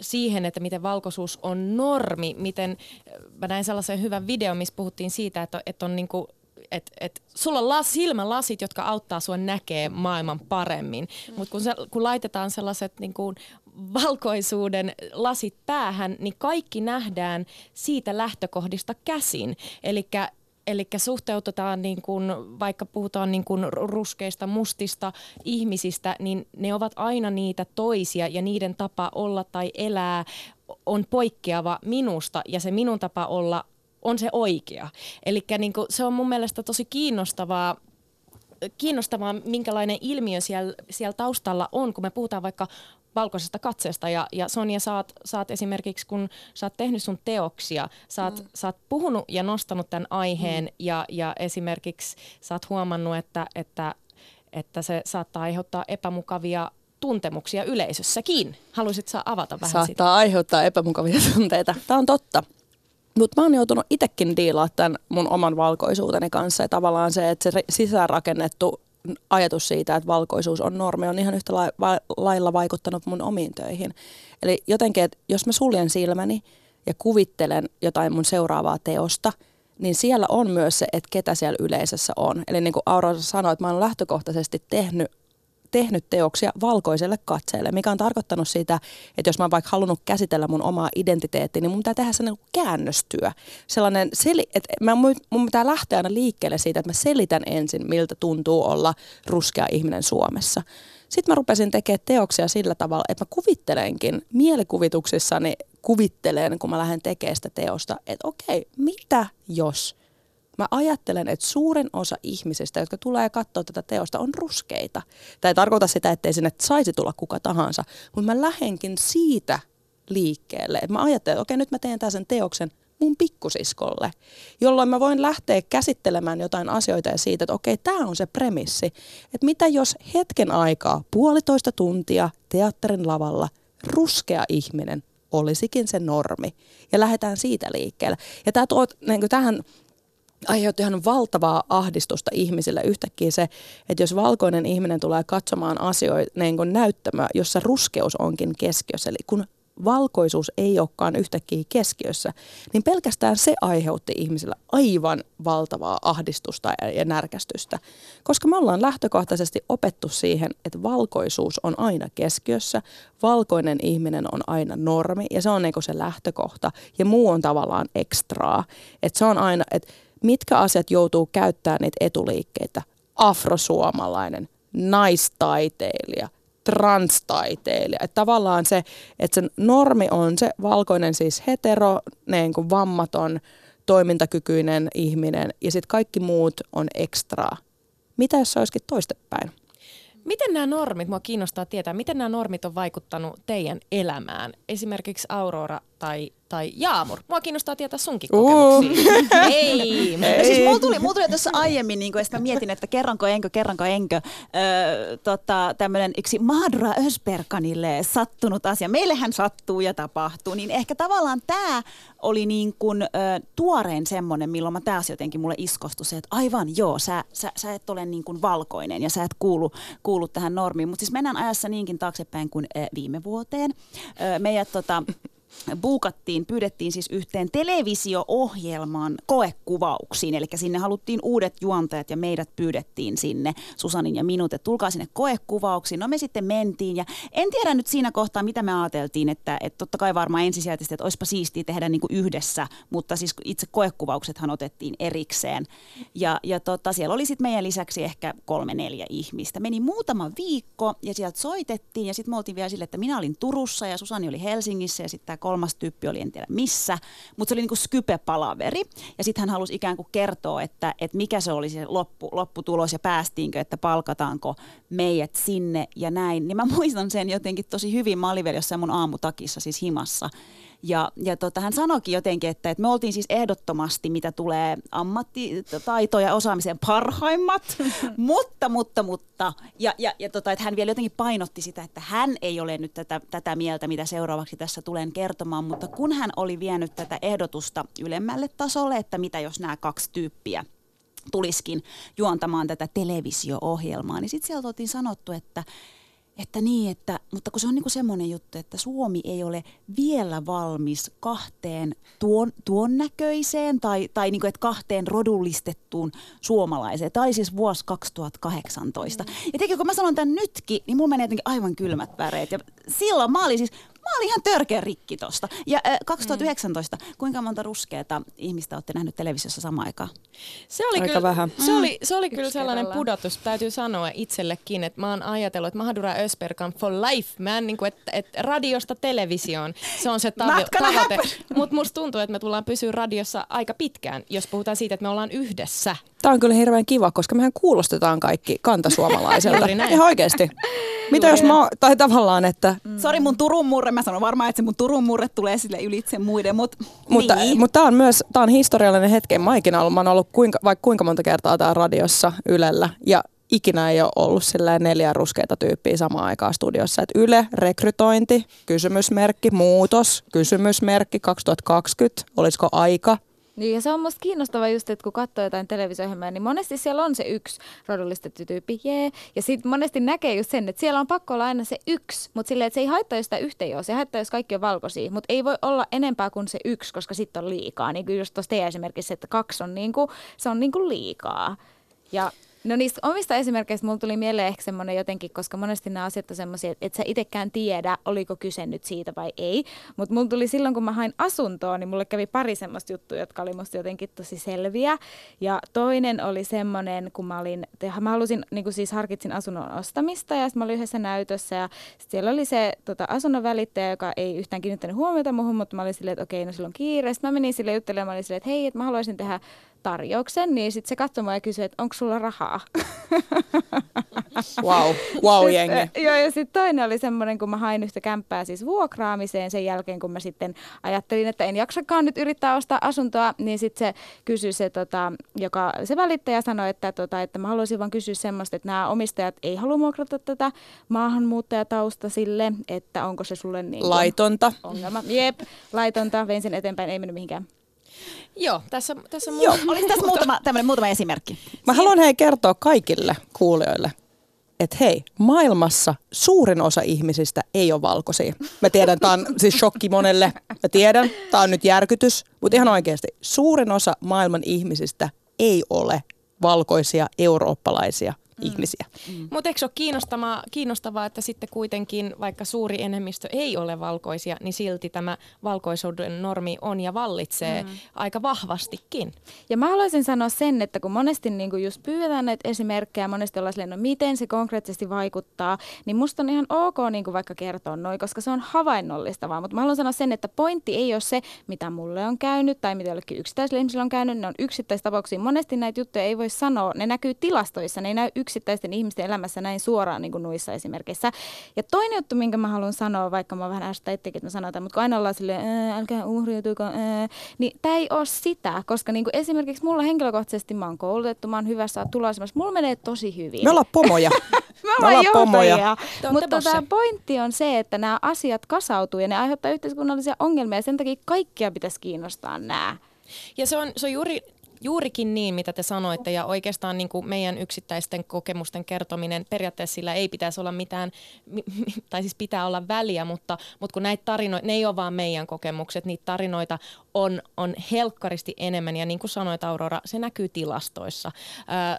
siihen, että miten valkoisuus on normi, miten mä näin sellaisen hyvän videon, missä puhuttiin siitä, että, että on niin kuin et, et, sulla on las, silmälasit, jotka auttaa sua näkee maailman paremmin, mm. mutta kun, se, kun laitetaan sellaiset niin kuin valkoisuuden lasit päähän, niin kaikki nähdään siitä lähtökohdista käsin. Eli Eli suhteutetaan, niin kun, vaikka puhutaan niin kun ruskeista, mustista ihmisistä, niin ne ovat aina niitä toisia ja niiden tapa olla tai elää on poikkeava minusta ja se minun tapa olla on se oikea. Eli niin se on mun mielestä tosi kiinnostavaa kiinnostavaa, minkälainen ilmiö siellä, siellä taustalla on, kun me puhutaan vaikka valkoisesta katseesta. Ja, ja Sonja, saat, saat esimerkiksi, kun sä oot tehnyt sun teoksia, sä oot, mm. sä oot puhunut ja nostanut tämän aiheen mm. ja, ja esimerkiksi sä oot huomannut, että, että, että se saattaa aiheuttaa epämukavia tuntemuksia yleisössäkin. Haluaisit saa avata vähän Saattaa sitä? aiheuttaa epämukavia tunteita. Tämä on totta. Mutta mä oon joutunut itsekin diilaa tämän mun oman valkoisuuteni kanssa. Ja tavallaan se, että se sisäänrakennettu ajatus siitä, että valkoisuus on normi, on ihan yhtä lailla vaikuttanut mun omiin töihin. Eli jotenkin, että jos mä suljen silmäni ja kuvittelen jotain mun seuraavaa teosta, niin siellä on myös se, että ketä siellä yleisössä on. Eli niin kuin Aurora sanoi, että mä oon lähtökohtaisesti tehnyt tehnyt teoksia valkoiselle katseelle, mikä on tarkoittanut sitä, että jos mä oon vaikka halunnut käsitellä mun omaa identiteettiä, niin mun pitää tehdä sellainen käännöstyö. Sellainen, seli, että mä, mun pitää lähteä aina liikkeelle siitä, että mä selitän ensin, miltä tuntuu olla ruskea ihminen Suomessa. Sitten mä rupesin tekemään teoksia sillä tavalla, että mä kuvittelenkin mielikuvituksissani, kuvittelen, kun mä lähden tekemään sitä teosta, että okei, mitä jos – Mä ajattelen, että suurin osa ihmisistä, jotka tulee katsoa tätä teosta, on ruskeita. Tämä ei tarkoita sitä, ettei sinne saisi tulla kuka tahansa, mutta mä lähenkin siitä liikkeelle. Mä ajattelen, että okei, nyt mä teen tämän sen teoksen mun pikkusiskolle, jolloin mä voin lähteä käsittelemään jotain asioita ja siitä, että okei, tämä on se premissi. Että mitä jos hetken aikaa, puolitoista tuntia teatterin lavalla, ruskea ihminen olisikin se normi. Ja lähdetään siitä liikkeelle. Ja tämä tuo, niin tähän aiheutti ihan valtavaa ahdistusta ihmisille yhtäkkiä se, että jos valkoinen ihminen tulee katsomaan asioita niin kuin näyttämöä, jossa ruskeus onkin keskiössä, eli kun valkoisuus ei olekaan yhtäkkiä keskiössä, niin pelkästään se aiheutti ihmisille aivan valtavaa ahdistusta ja närkästystä. Koska me ollaan lähtökohtaisesti opettu siihen, että valkoisuus on aina keskiössä, valkoinen ihminen on aina normi ja se on niin se lähtökohta ja muu on tavallaan ekstraa. Että se on aina, että mitkä asiat joutuu käyttämään niitä etuliikkeitä. Afrosuomalainen, naistaiteilija, transtaiteilija. Että tavallaan se, että se normi on se valkoinen siis hetero, niin kuin vammaton, toimintakykyinen ihminen ja sitten kaikki muut on ekstraa. Mitä jos se olisikin toistepäin? Miten nämä normit, mua kiinnostaa tietää, miten nämä normit on vaikuttanut teidän elämään? Esimerkiksi Aurora tai tai Jaamur. Mua kiinnostaa tietää sunkin kokemuksia. Uh. Ei. No siis mulla tuli, mulla tuli tuossa aiemmin, niin kun, että mä mietin, että kerranko enkö, kerranko enkö, öö, tota, tämmöinen yksi Madra Ösperkanille sattunut asia. Meillähän sattuu ja tapahtuu, niin ehkä tavallaan tämä oli niin kuin, ö, tuorein semmoinen, milloin mä taas jotenkin mulle iskostui se, että aivan joo, sä, sä, sä et ole niin kuin valkoinen ja sä et kuulu, kuulu tähän normiin. Mutta siis mennään ajassa niinkin taaksepäin kuin ö, viime vuoteen. Ö, meidät tota, buukattiin, pyydettiin siis yhteen televisio-ohjelmaan koekuvauksiin, eli sinne haluttiin uudet juontajat ja meidät pyydettiin sinne, Susanin ja minut, että tulkaa sinne koekuvauksiin. No me sitten mentiin ja en tiedä nyt siinä kohtaa, mitä me ajateltiin, että, että totta kai varmaan ensisijaisesti, että olisipa siistiä tehdä niin kuin yhdessä, mutta siis itse koekuvauksethan otettiin erikseen. Ja, ja tota, siellä oli sitten meidän lisäksi ehkä kolme neljä ihmistä. Meni muutama viikko ja sieltä soitettiin ja sitten me oltiin vielä sille, että minä olin Turussa ja Susani oli Helsingissä ja sitten kolmas tyyppi oli en tiedä missä, mutta se oli niinku Skype-palaveri. Ja sitten hän halusi ikään kuin kertoa, että, että mikä se oli se loppu, lopputulos ja päästiinkö, että palkataanko meidät sinne ja näin. Niin mä muistan sen jotenkin tosi hyvin. Mä olin vielä jossain mun aamutakissa siis himassa. Ja, ja tota, hän sanoikin jotenkin, että, että me oltiin siis ehdottomasti, mitä tulee ammattitaito ja osaamiseen, parhaimmat, mutta, mutta, mutta. Ja, ja, ja tota, että hän vielä jotenkin painotti sitä, että hän ei ole nyt tätä, tätä mieltä, mitä seuraavaksi tässä tulen kertomaan, mutta kun hän oli vienyt tätä ehdotusta ylemmälle tasolle, että mitä jos nämä kaksi tyyppiä tuliskin juontamaan tätä televisio-ohjelmaa, niin sitten sieltä oltiin sanottu, että että niin, että, mutta kun se on niinku semmoinen juttu, että Suomi ei ole vielä valmis kahteen tuon, tuon näköiseen tai, tai niinku, että kahteen rodullistettuun suomalaiseen. Oli siis vuosi 2018. Mm. Ja tekin, kun mä sanon tämän nytkin, niin mulla menee jotenkin aivan kylmät väreet. Ja silloin mä olin siis, Mä olin ihan törkeä rikki tosta. Ja äh, 2019, mm. kuinka monta ruskeata ihmistä olette nähnyt televisiossa samaan aikaan? Se oli Aika kyllä, vähän. Se oli, se oli kyllä Yksi sellainen kerrallaan. pudotus, täytyy sanoa itsellekin, että mä oon ajatellut, että Mahadura Ösperkan for life, mä en niin kuin, että, että radiosta televisioon, se on se tavo- tavoite. Mutta musta tuntuu, että me tullaan pysyä radiossa aika pitkään, jos puhutaan siitä, että me ollaan yhdessä. Tämä on kyllä hirveän kiva, koska mehän kuulostetaan kaikki kantasuomalaiselta. Ihan oikeasti. Mitä jos mä, tai tavallaan, että Mm. Sori mun Turun murre, mä sanon varmaan, että se mun Turun murre tulee sille ylitse muiden, mut, Mutta, niin. mutta tämä on myös tää on historiallinen hetki. Mä ikinä ollut, mä oon ollut kuinka, vaikka kuinka monta kertaa täällä radiossa Ylellä ja ikinä ei ole ollut silleen neljä ruskeita tyyppiä samaan aikaan studiossa. Et Yle, rekrytointi, kysymysmerkki, muutos, kysymysmerkki 2020, olisiko aika? Niin ja se on musta kiinnostavaa just, että kun katsoo jotain televisio niin monesti siellä on se yksi rodullistettu tyyppi, jee. Ja sitten monesti näkee just sen, että siellä on pakko olla aina se yksi, mutta silleen, että se ei haittaa, jos sitä yhtä ei ole. Se haittaa, jos kaikki on valkoisia, mutta ei voi olla enempää kuin se yksi, koska sitten on liikaa. Niin kuin just tuossa teidän esimerkissä, että kaksi on niinku, se on niinku liikaa. Ja No niistä omista esimerkkeistä mulla tuli mieleen ehkä semmoinen jotenkin, koska monesti nämä asiat on semmoisia, että et sä itsekään tiedä, oliko kyse nyt siitä vai ei. Mutta mulla tuli silloin, kun mä hain asuntoa, niin mulle kävi pari semmoista juttua, jotka oli musta jotenkin tosi selviä. Ja toinen oli semmoinen, kun mä olin, mä halusin, niin kuin siis harkitsin asunnon ostamista ja sitten mä olin yhdessä näytössä ja siellä oli se tota, asunnon välittäjä, joka ei yhtään kiinnittänyt huomiota muuhun, mutta mä olin silleen, että okei, no silloin kiire. Sitten mä menin sille juttelemaan, mä olin silleen, että hei, että mä haluaisin tehdä tarjouksen, niin sitten se katsoi ja kysyi, että onko sulla rahaa? Wow, wow jengi. äh, Joo, ja sitten toinen oli semmoinen, kun mä hain yhtä kämppää siis vuokraamiseen sen jälkeen, kun mä sitten ajattelin, että en jaksakaan nyt yrittää ostaa asuntoa, niin sitten se kysyi se, tota, joka, se välittäjä sanoi, että, tota, että mä haluaisin vaan kysyä semmoista, että nämä omistajat ei halua vuokrata tätä maahanmuuttajatausta sille, että onko se sulle niin Laitonta. ongelma. Jep, laitonta, vein sen eteenpäin, ei mennyt mihinkään. Joo, tässä, tässä mun... Joo, olisi tässä muutama, tämmönen, muutama esimerkki. Mä haluan hei kertoa kaikille kuulijoille, että hei, maailmassa suurin osa ihmisistä ei ole valkoisia. Mä tiedän, tää on siis shokki monelle. Mä tiedän, tää on nyt järkytys, mutta ihan oikeasti suurin osa maailman ihmisistä ei ole valkoisia eurooppalaisia ihmisiä. Mutta eikö se ole kiinnostavaa, kiinnostavaa, että sitten kuitenkin, vaikka suuri enemmistö ei ole valkoisia, niin silti tämä valkoisuuden normi on ja vallitsee mm. aika vahvastikin. Ja mä haluaisin sanoa sen, että kun monesti niin kun just pyydetään näitä esimerkkejä, monesti ollaan silleen, no miten se konkreettisesti vaikuttaa, niin musta on ihan ok niin vaikka kertoa noin, koska se on havainnollistavaa. Mutta mä haluan sanoa sen, että pointti ei ole se, mitä mulle on käynyt tai mitä jollekin yksittäiselle ihmiselle on käynyt. Ne on yksittäistapauksia. Monesti näitä juttuja ei voi sanoa. Ne näkyy tilastoissa, ne ei näy yksittäisten ihmisten elämässä näin suoraan niin kuin noissa esimerkkeissä. Ja toinen juttu, minkä mä haluan sanoa, vaikka mä vähän ärsyttää itsekin, että mä sanon tämän, mutta kun aina ollaan silleen, "Ää, älkää uhriutuiko, ää", niin tämä ei ole sitä, koska niin kuin esimerkiksi mulla henkilökohtaisesti mä oon koulutettu, mä oon hyvässä tuloasemassa, mulla menee tosi hyvin. Me ollaan pomoja. Me ollaan ollaan pomoja. johtajia. Te Mutta olette tämä pointti on se, että nämä asiat kasautuu ja ne aiheuttaa yhteiskunnallisia ongelmia ja sen takia kaikkia pitäisi kiinnostaa nämä. Ja se on, se on juuri, juurikin niin, mitä te sanoitte, ja oikeastaan niin kuin meidän yksittäisten kokemusten kertominen, periaatteessa sillä ei pitäisi olla mitään, mi- mi- tai siis pitää olla väliä, mutta, mutta kun näitä tarinoita, ne ei ole vaan meidän kokemukset, niitä tarinoita on, on helkkaristi enemmän, ja niin kuin sanoit Aurora, se näkyy tilastoissa.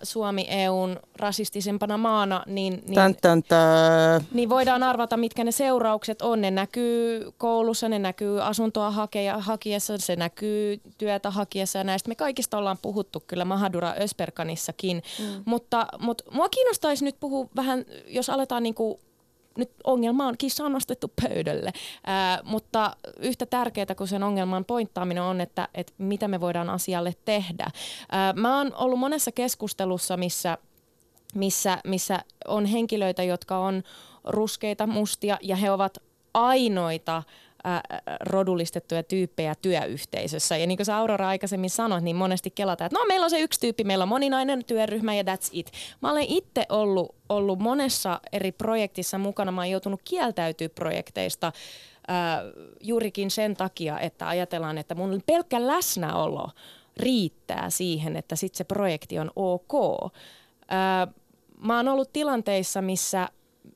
Suomi EUn rasistisempana maana, niin, niin Tän, tän, tän. niin voidaan arvata, mitkä ne seuraukset on. Ne näkyy koulussa, ne näkyy asuntoa hakeja, hakiessa, se näkyy työtä hakiessa ja näistä me kaikista ollaan puhuttu kyllä Mahadura Ösperkanissakin. Mm. Mutta, mutta mua kiinnostaisi nyt puhua vähän, jos aletaan niinku nyt ongelma on, kissa on nostettu pöydälle, Ää, mutta yhtä tärkeää kuin sen ongelman pointtaaminen on, että, että mitä me voidaan asialle tehdä. Ää, mä oon ollut monessa keskustelussa, missä missä, missä on henkilöitä, jotka on ruskeita, mustia ja he ovat ainoita ää, rodullistettuja tyyppejä työyhteisössä. Ja niin kuin sä Aurora aikaisemmin sanoit, niin monesti kelataan, että no meillä on se yksi tyyppi, meillä on moninainen työryhmä ja that's it. Mä olen itse ollut, ollut monessa eri projektissa mukana, mä oon joutunut kieltäytyä projekteista ää, juurikin sen takia, että ajatellaan, että mun pelkkä läsnäolo riittää siihen, että sitten se projekti on ok. Ää, mä oon ollut tilanteissa, missä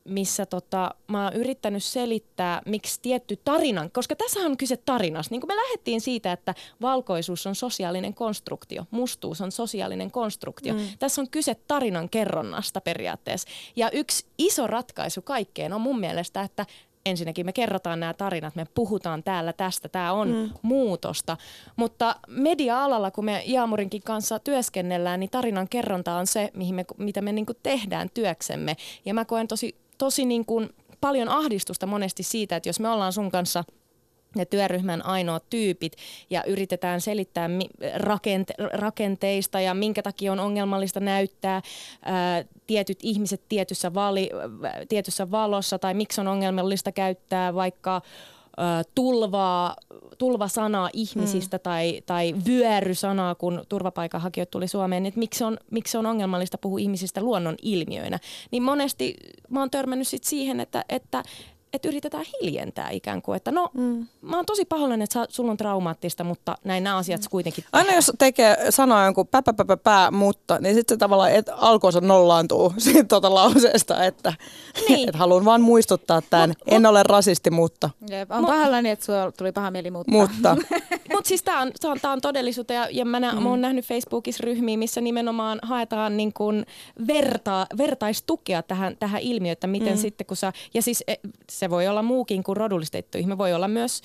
missä tota, mä oon yrittänyt selittää, miksi tietty tarinan, koska tässä on kyse tarinasta. Niin kuin me lähdettiin siitä, että valkoisuus on sosiaalinen konstruktio, mustuus on sosiaalinen konstruktio. Mm. Tässä on kyse tarinan kerronnasta periaatteessa. Ja yksi iso ratkaisu kaikkeen on mun mielestä, että ensinnäkin me kerrotaan nämä tarinat, me puhutaan täällä tästä, tämä on mm. muutosta. Mutta media-alalla, kun me Jaamurinkin kanssa työskennellään, niin tarinan kerronta on se, mihin me, mitä me niin kuin tehdään työksemme. Ja mä koen tosi, tosi niin kuin paljon ahdistusta monesti siitä, että jos me ollaan sun kanssa – ne työryhmän ainoat tyypit ja yritetään selittää rakente- rakenteista ja minkä takia on ongelmallista näyttää ää, tietyt ihmiset tietyssä, vali, tietyssä valossa tai miksi on ongelmallista käyttää vaikka tulvaa, tulvasanaa ihmisistä mm. tai, tai vyörysanaa, kun turvapaikanhakijat tuli Suomeen, että miksi on, miksi on ongelmallista puhua ihmisistä luonnon ilmiöinä. Niin monesti mä oon törmännyt sit siihen, että, että että yritetään hiljentää ikään kuin, että no mm. mä oon tosi pahoillani, että sulla on traumaattista, mutta näin nämä asiat mm. kuitenkin tehdään. Aina jos tekee sanoo jonkun pä, pä, pä, pä, pä mutta, niin sitten se tavallaan et, alkoonsa nollaantuu siitä tuota lauseesta, että niin. et haluan vaan muistuttaa tämän, mut, en mut, ole rasisti, mutta. Jep, on pahoillani, että sulla tuli paha mieli mutta. Mutta. Mutta siis tämä on, on, tää on todellisuutta ja, ja mä, nä, mm. mä oon nähnyt Facebookissa ryhmiä, missä nimenomaan haetaan niin kun verta, vertaistukea tähän, tähän ilmiöön, että miten mm. sitten kun sä, ja siis e, se voi olla muukin kuin rodullistettuihin. Me voi olla myös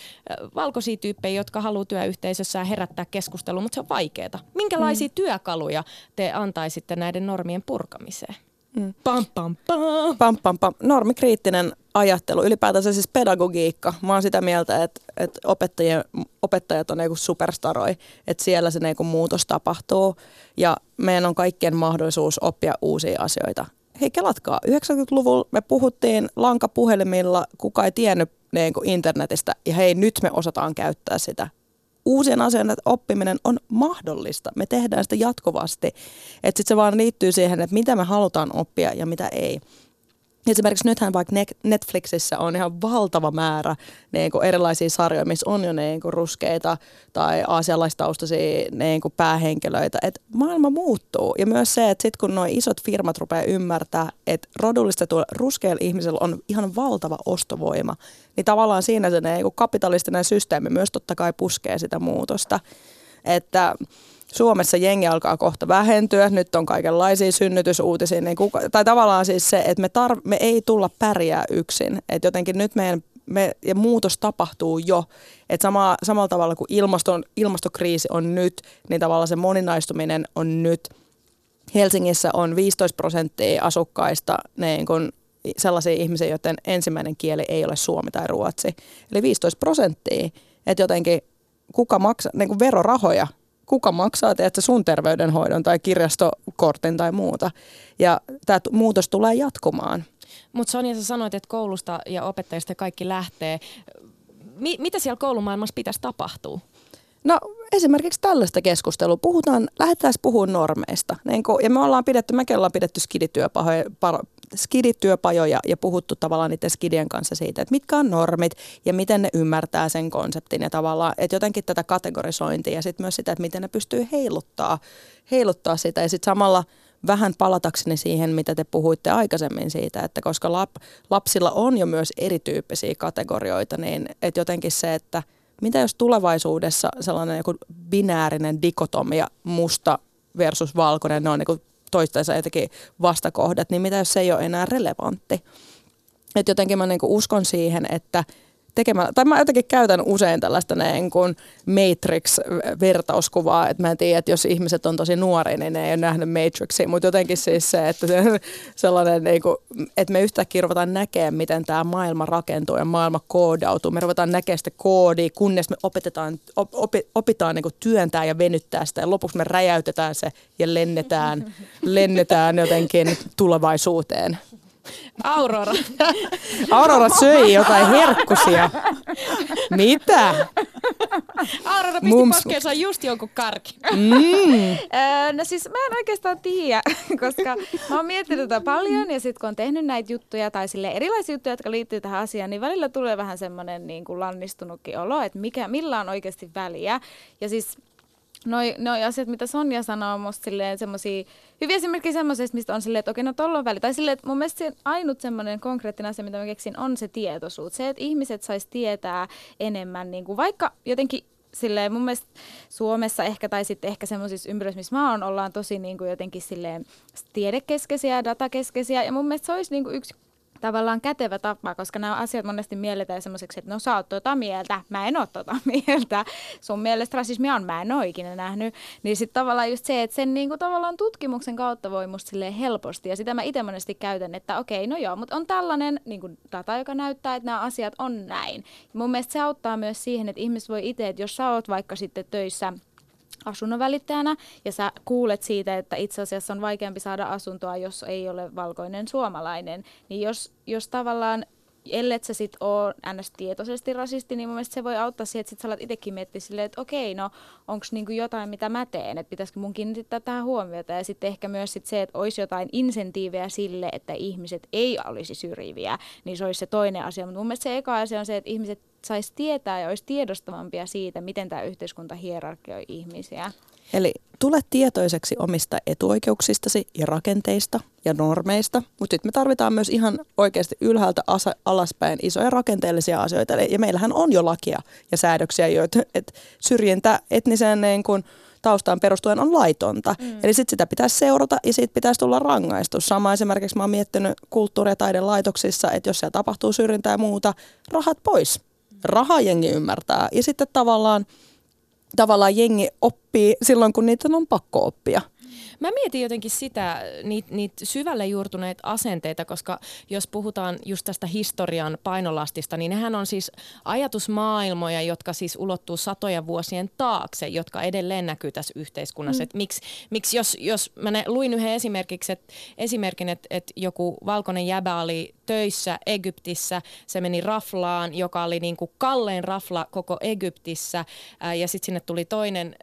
valkoisia tyyppejä, jotka haluaa työyhteisössä herättää keskustelua, mutta se on vaikeaa. Minkälaisia mm. työkaluja te antaisitte näiden normien purkamiseen? Mm. Pam, pam, pam. Pam, pam, pam. Normikriittinen ajattelu, ylipäätänsä siis pedagogiikka. Mä oon sitä mieltä, että, että opettajien, opettajat on niinku superstaroi, että siellä se niinku muutos tapahtuu ja meidän on kaikkien mahdollisuus oppia uusia asioita hei kelatkaa, 90-luvulla me puhuttiin lankapuhelimilla, kuka ei tiennyt niin kuin internetistä ja hei nyt me osataan käyttää sitä. Uusien asioiden oppiminen on mahdollista. Me tehdään sitä jatkuvasti. Että sitten se vaan liittyy siihen, että mitä me halutaan oppia ja mitä ei. Esimerkiksi nythän vaikka Netflixissä on ihan valtava määrä niin kuin erilaisia sarjoja, missä on jo niin kuin ruskeita tai aasialaistaustaisia niin kuin päähenkilöitä. Et maailma muuttuu ja myös se, että sitten kun nuo isot firmat rupeaa ymmärtää, että rodullistetuilla ruskeilla ihmisillä on ihan valtava ostovoima, niin tavallaan siinä se niin kuin kapitalistinen systeemi myös totta kai puskee sitä muutosta. Että Suomessa jengi alkaa kohta vähentyä, nyt on kaikenlaisia synnytysuutisia, niin kuka, tai tavallaan siis se, että me, tar- me ei tulla pärjää yksin, että jotenkin nyt meidän me, ja muutos tapahtuu jo. Et sama, samalla tavalla kuin ilmaston, ilmastokriisi on nyt, niin tavallaan se moninaistuminen on nyt. Helsingissä on 15 prosenttia asukkaista niin kun sellaisia ihmisiä, joiden ensimmäinen kieli ei ole suomi tai ruotsi. Eli 15 prosenttia. Että jotenkin kuka maksaa niin verorahoja kuka maksaa teet sun terveydenhoidon tai kirjastokortin tai muuta. Ja tämä muutos tulee jatkumaan. Mutta Sonja, sä sanoit, että koulusta ja opettajista kaikki lähtee. Mi- mitä siellä koulumaailmassa pitäisi tapahtua? No esimerkiksi tällaista keskustelua. Puhutaan, lähdetään puhumaan normeista. Niin kun, ja me ollaan pidetty, mekin ollaan pidetty skidityöpahoja, skidityöpajoja ja puhuttu tavallaan niiden skidien kanssa siitä, että mitkä on normit ja miten ne ymmärtää sen konseptin ja tavallaan, että jotenkin tätä kategorisointia ja sitten myös sitä, että miten ne pystyy heiluttaa, heiluttaa sitä. Ja sitten samalla vähän palatakseni siihen, mitä te puhuitte aikaisemmin siitä, että koska lap, lapsilla on jo myös erityyppisiä kategorioita, niin että jotenkin se, että mitä jos tulevaisuudessa sellainen joku binäärinen dikotomia, musta versus valkoinen, ne on niin toistensa jotenkin vastakohdat, niin mitä jos se ei ole enää relevantti. Et jotenkin mä niinku uskon siihen, että tekemällä, tai mä jotenkin käytän usein tällaista niin kuin Matrix-vertauskuvaa, että mä en tiedä, että jos ihmiset on tosi nuoria, niin ne ei ole nähnyt Matrixia, mutta jotenkin siis se, että se, sellainen, niin kuin, että me yhtäkkiä ruvetaan näkemään, miten tämä maailma rakentuu ja maailma koodautuu. Me ruvetaan näkemään sitä koodia, kunnes me opetetaan, op, opitaan niin kuin työntää ja venyttää sitä ja lopuksi me räjäytetään se ja lennetään, lennetään jotenkin tulevaisuuteen. Aurora. Aurora söi jotain herkkusia. Mitä? Aurora pisti Mums... poskeensa just jonkun karki. Mm. no siis mä en oikeastaan tiedä, koska mä oon miettinyt tätä paljon ja sitten kun on tehnyt näitä juttuja tai sille erilaisia juttuja, jotka liittyy tähän asiaan, niin välillä tulee vähän semmoinen niin kuin lannistunutkin olo, että mikä, millä on oikeasti väliä. Ja siis noi, noi asiat, mitä Sonja sanoo, on musta semmoisia hyviä esimerkkejä semmoisesta, mistä on silleen, että okei, no tuolla on väli. Tai silleen, että mun mielestä se ainut semmoinen konkreettinen asia, mitä mä keksin, on se tietoisuus. Se, että ihmiset sais tietää enemmän, niin kuin vaikka jotenkin silleen mun mielestä Suomessa ehkä tai sitten ehkä semmoisissa ympyröissä, missä mä oon, ollaan tosi niin kuin jotenkin silleen tiedekeskeisiä datakeskeisiä. Ja mun mielestä se olisi niin kuin yksi tavallaan kätevä tapa, koska nämä asiat monesti mielletään semmoiseksi, että no sä oot tota mieltä, mä en oo tota mieltä. Sun mielestä rasismi on, mä en oo ikinä nähnyt. Niin sitten tavallaan just se, että sen niinku tavallaan tutkimuksen kautta voi musta helposti. Ja sitä mä itse monesti käytän, että okei, no joo, mutta on tällainen niinku data, joka näyttää, että nämä asiat on näin. Ja mun mielestä se auttaa myös siihen, että ihmiset voi itse, että jos sä oot vaikka sitten töissä asunnon välittäjänä ja sä kuulet siitä, että itse asiassa on vaikeampi saada asuntoa, jos ei ole valkoinen suomalainen, niin jos, jos tavallaan ellei sä sit ole ns. tietoisesti rasisti, niin mun mielestä se voi auttaa siihen, että sit sä alat itsekin miettiä silleen, että okei, no onko niinku jotain, mitä mä teen, että pitäisikö mun kiinnittää tähän huomiota. Ja sitten ehkä myös sit se, että olisi jotain insentiivejä sille, että ihmiset ei olisi syrjiviä, niin se olisi se toinen asia. Mutta mun mielestä se eka asia on se, että ihmiset saisi tietää ja olisi tiedostavampia siitä, miten tämä yhteiskunta hierarkioi ihmisiä. Eli tule tietoiseksi omista etuoikeuksistasi ja rakenteista ja normeista, mutta sitten me tarvitaan myös ihan oikeasti ylhäältä alaspäin isoja rakenteellisia asioita. Ja meillähän on jo lakia ja säädöksiä, joita että syrjintä etniseen niin kun, taustaan perustuen on laitonta. Mm. Eli sitten sitä pitäisi seurata ja siitä pitäisi tulla rangaistus. Sama esimerkiksi mä oon miettinyt kulttuuri- ja taidelaitoksissa, että jos siellä tapahtuu syrjintää ja muuta, rahat pois. Raha jengi ymmärtää. Ja sitten tavallaan tavallaan jengi oppii silloin, kun niitä on pakko oppia. Mä mietin jotenkin sitä, niitä niit syvälle juurtuneita asenteita, koska jos puhutaan just tästä historian painolastista, niin nehän on siis ajatusmaailmoja, jotka siis ulottuu satoja vuosien taakse, jotka edelleen näkyy tässä yhteiskunnassa. Mm. Et miksi, miksi jos, jos mä ne, luin yhden esimerkiksi, et, esimerkin, että et joku valkoinen jäbä oli töissä Egyptissä, se meni raflaan, joka oli niinku kallein rafla koko Egyptissä, ää, ja sitten sinne tuli toinen,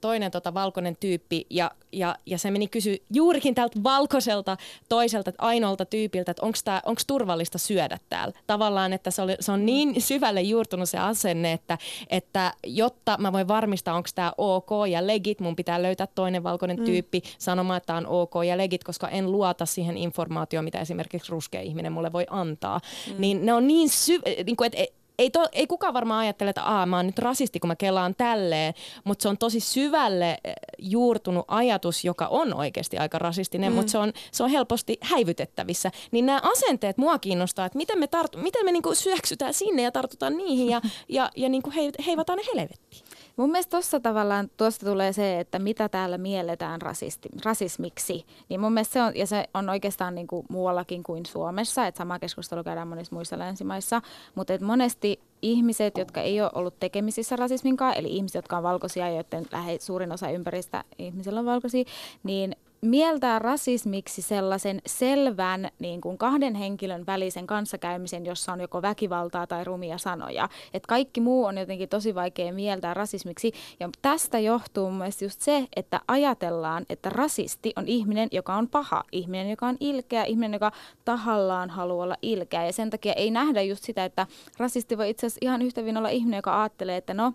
toinen tota valkoinen tyyppi, ja, ja, ja se meni kysy juurikin tältä valkoiselta toiselta, ainoalta tyypiltä, että onko turvallista syödä täällä. Tavallaan, että se, oli, se on niin syvälle juurtunut se asenne, että, että jotta mä voin varmistaa, onko tämä ok ja legit, mun pitää löytää toinen valkoinen mm. tyyppi sanomaan, että tämä on ok ja legit, koska en luota siihen informaatioon, mitä esimerkiksi ruskea ihminen mulle voi antaa. Mm. Niin ne on niin syvä, niin kuin, että ei, to, ei kukaan varmaan ajattele, että Aa, mä oon nyt rasisti, kun mä kelaan tälleen, mutta se on tosi syvälle eh, juurtunut ajatus, joka on oikeasti aika rasistinen, mm. mutta se on, se on helposti häivytettävissä. Niin nämä asenteet mua kiinnostaa, että miten me, tartu, miten me niinku syöksytään sinne ja tartutaan niihin ja, ja, ja niinku heivataan ne helvettiin. Mun mielestä tuossa tavallaan tuosta tulee se, että mitä täällä mielletään rasisti, rasismiksi. Niin mun mielestä se on, ja se on oikeastaan niin kuin muuallakin kuin Suomessa, että sama keskustelu käydään monissa muissa länsimaissa, mutta että monesti ihmiset, jotka ei ole ollut tekemisissä rasismin kanssa, eli ihmiset, jotka on valkoisia, joiden lähe, suurin osa ympäristä ihmisillä on valkoisia, niin mieltää rasismiksi sellaisen selvän niin kuin kahden henkilön välisen kanssakäymisen, jossa on joko väkivaltaa tai rumia sanoja. Et kaikki muu on jotenkin tosi vaikea mieltää rasismiksi. Ja tästä johtuu myös just se, että ajatellaan, että rasisti on ihminen, joka on paha, ihminen, joka on ilkeä, ihminen, joka tahallaan haluaa olla ilkeä. Ja sen takia ei nähdä just sitä, että rasisti voi itse asiassa ihan yhtä olla ihminen, joka ajattelee, että no,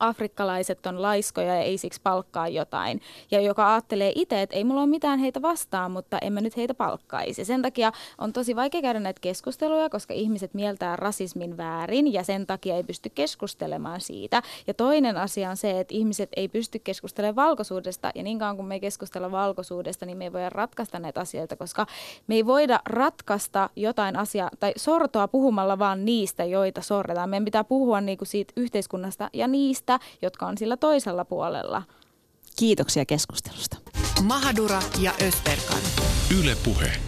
afrikkalaiset on laiskoja ja ei siksi palkkaa jotain. Ja joka ajattelee itse, että ei mulla ole mitään heitä vastaan, mutta en mä nyt heitä palkkaisi. Sen takia on tosi vaikea käydä näitä keskusteluja, koska ihmiset mieltää rasismin väärin ja sen takia ei pysty keskustelemaan siitä. Ja toinen asia on se, että ihmiset ei pysty keskustelemaan valkoisuudesta ja niin kauan kun me ei keskustella valkoisuudesta, niin me ei voida ratkaista näitä asioita, koska me ei voida ratkaista jotain asiaa tai sortoa puhumalla vaan niistä, joita sorretaan. Meidän pitää puhua niinku siitä yhteiskunnasta ja niistä, niistä, jotka on sillä toisella puolella. Kiitoksia keskustelusta. Mahadura ja Österkan. Yle Puhe.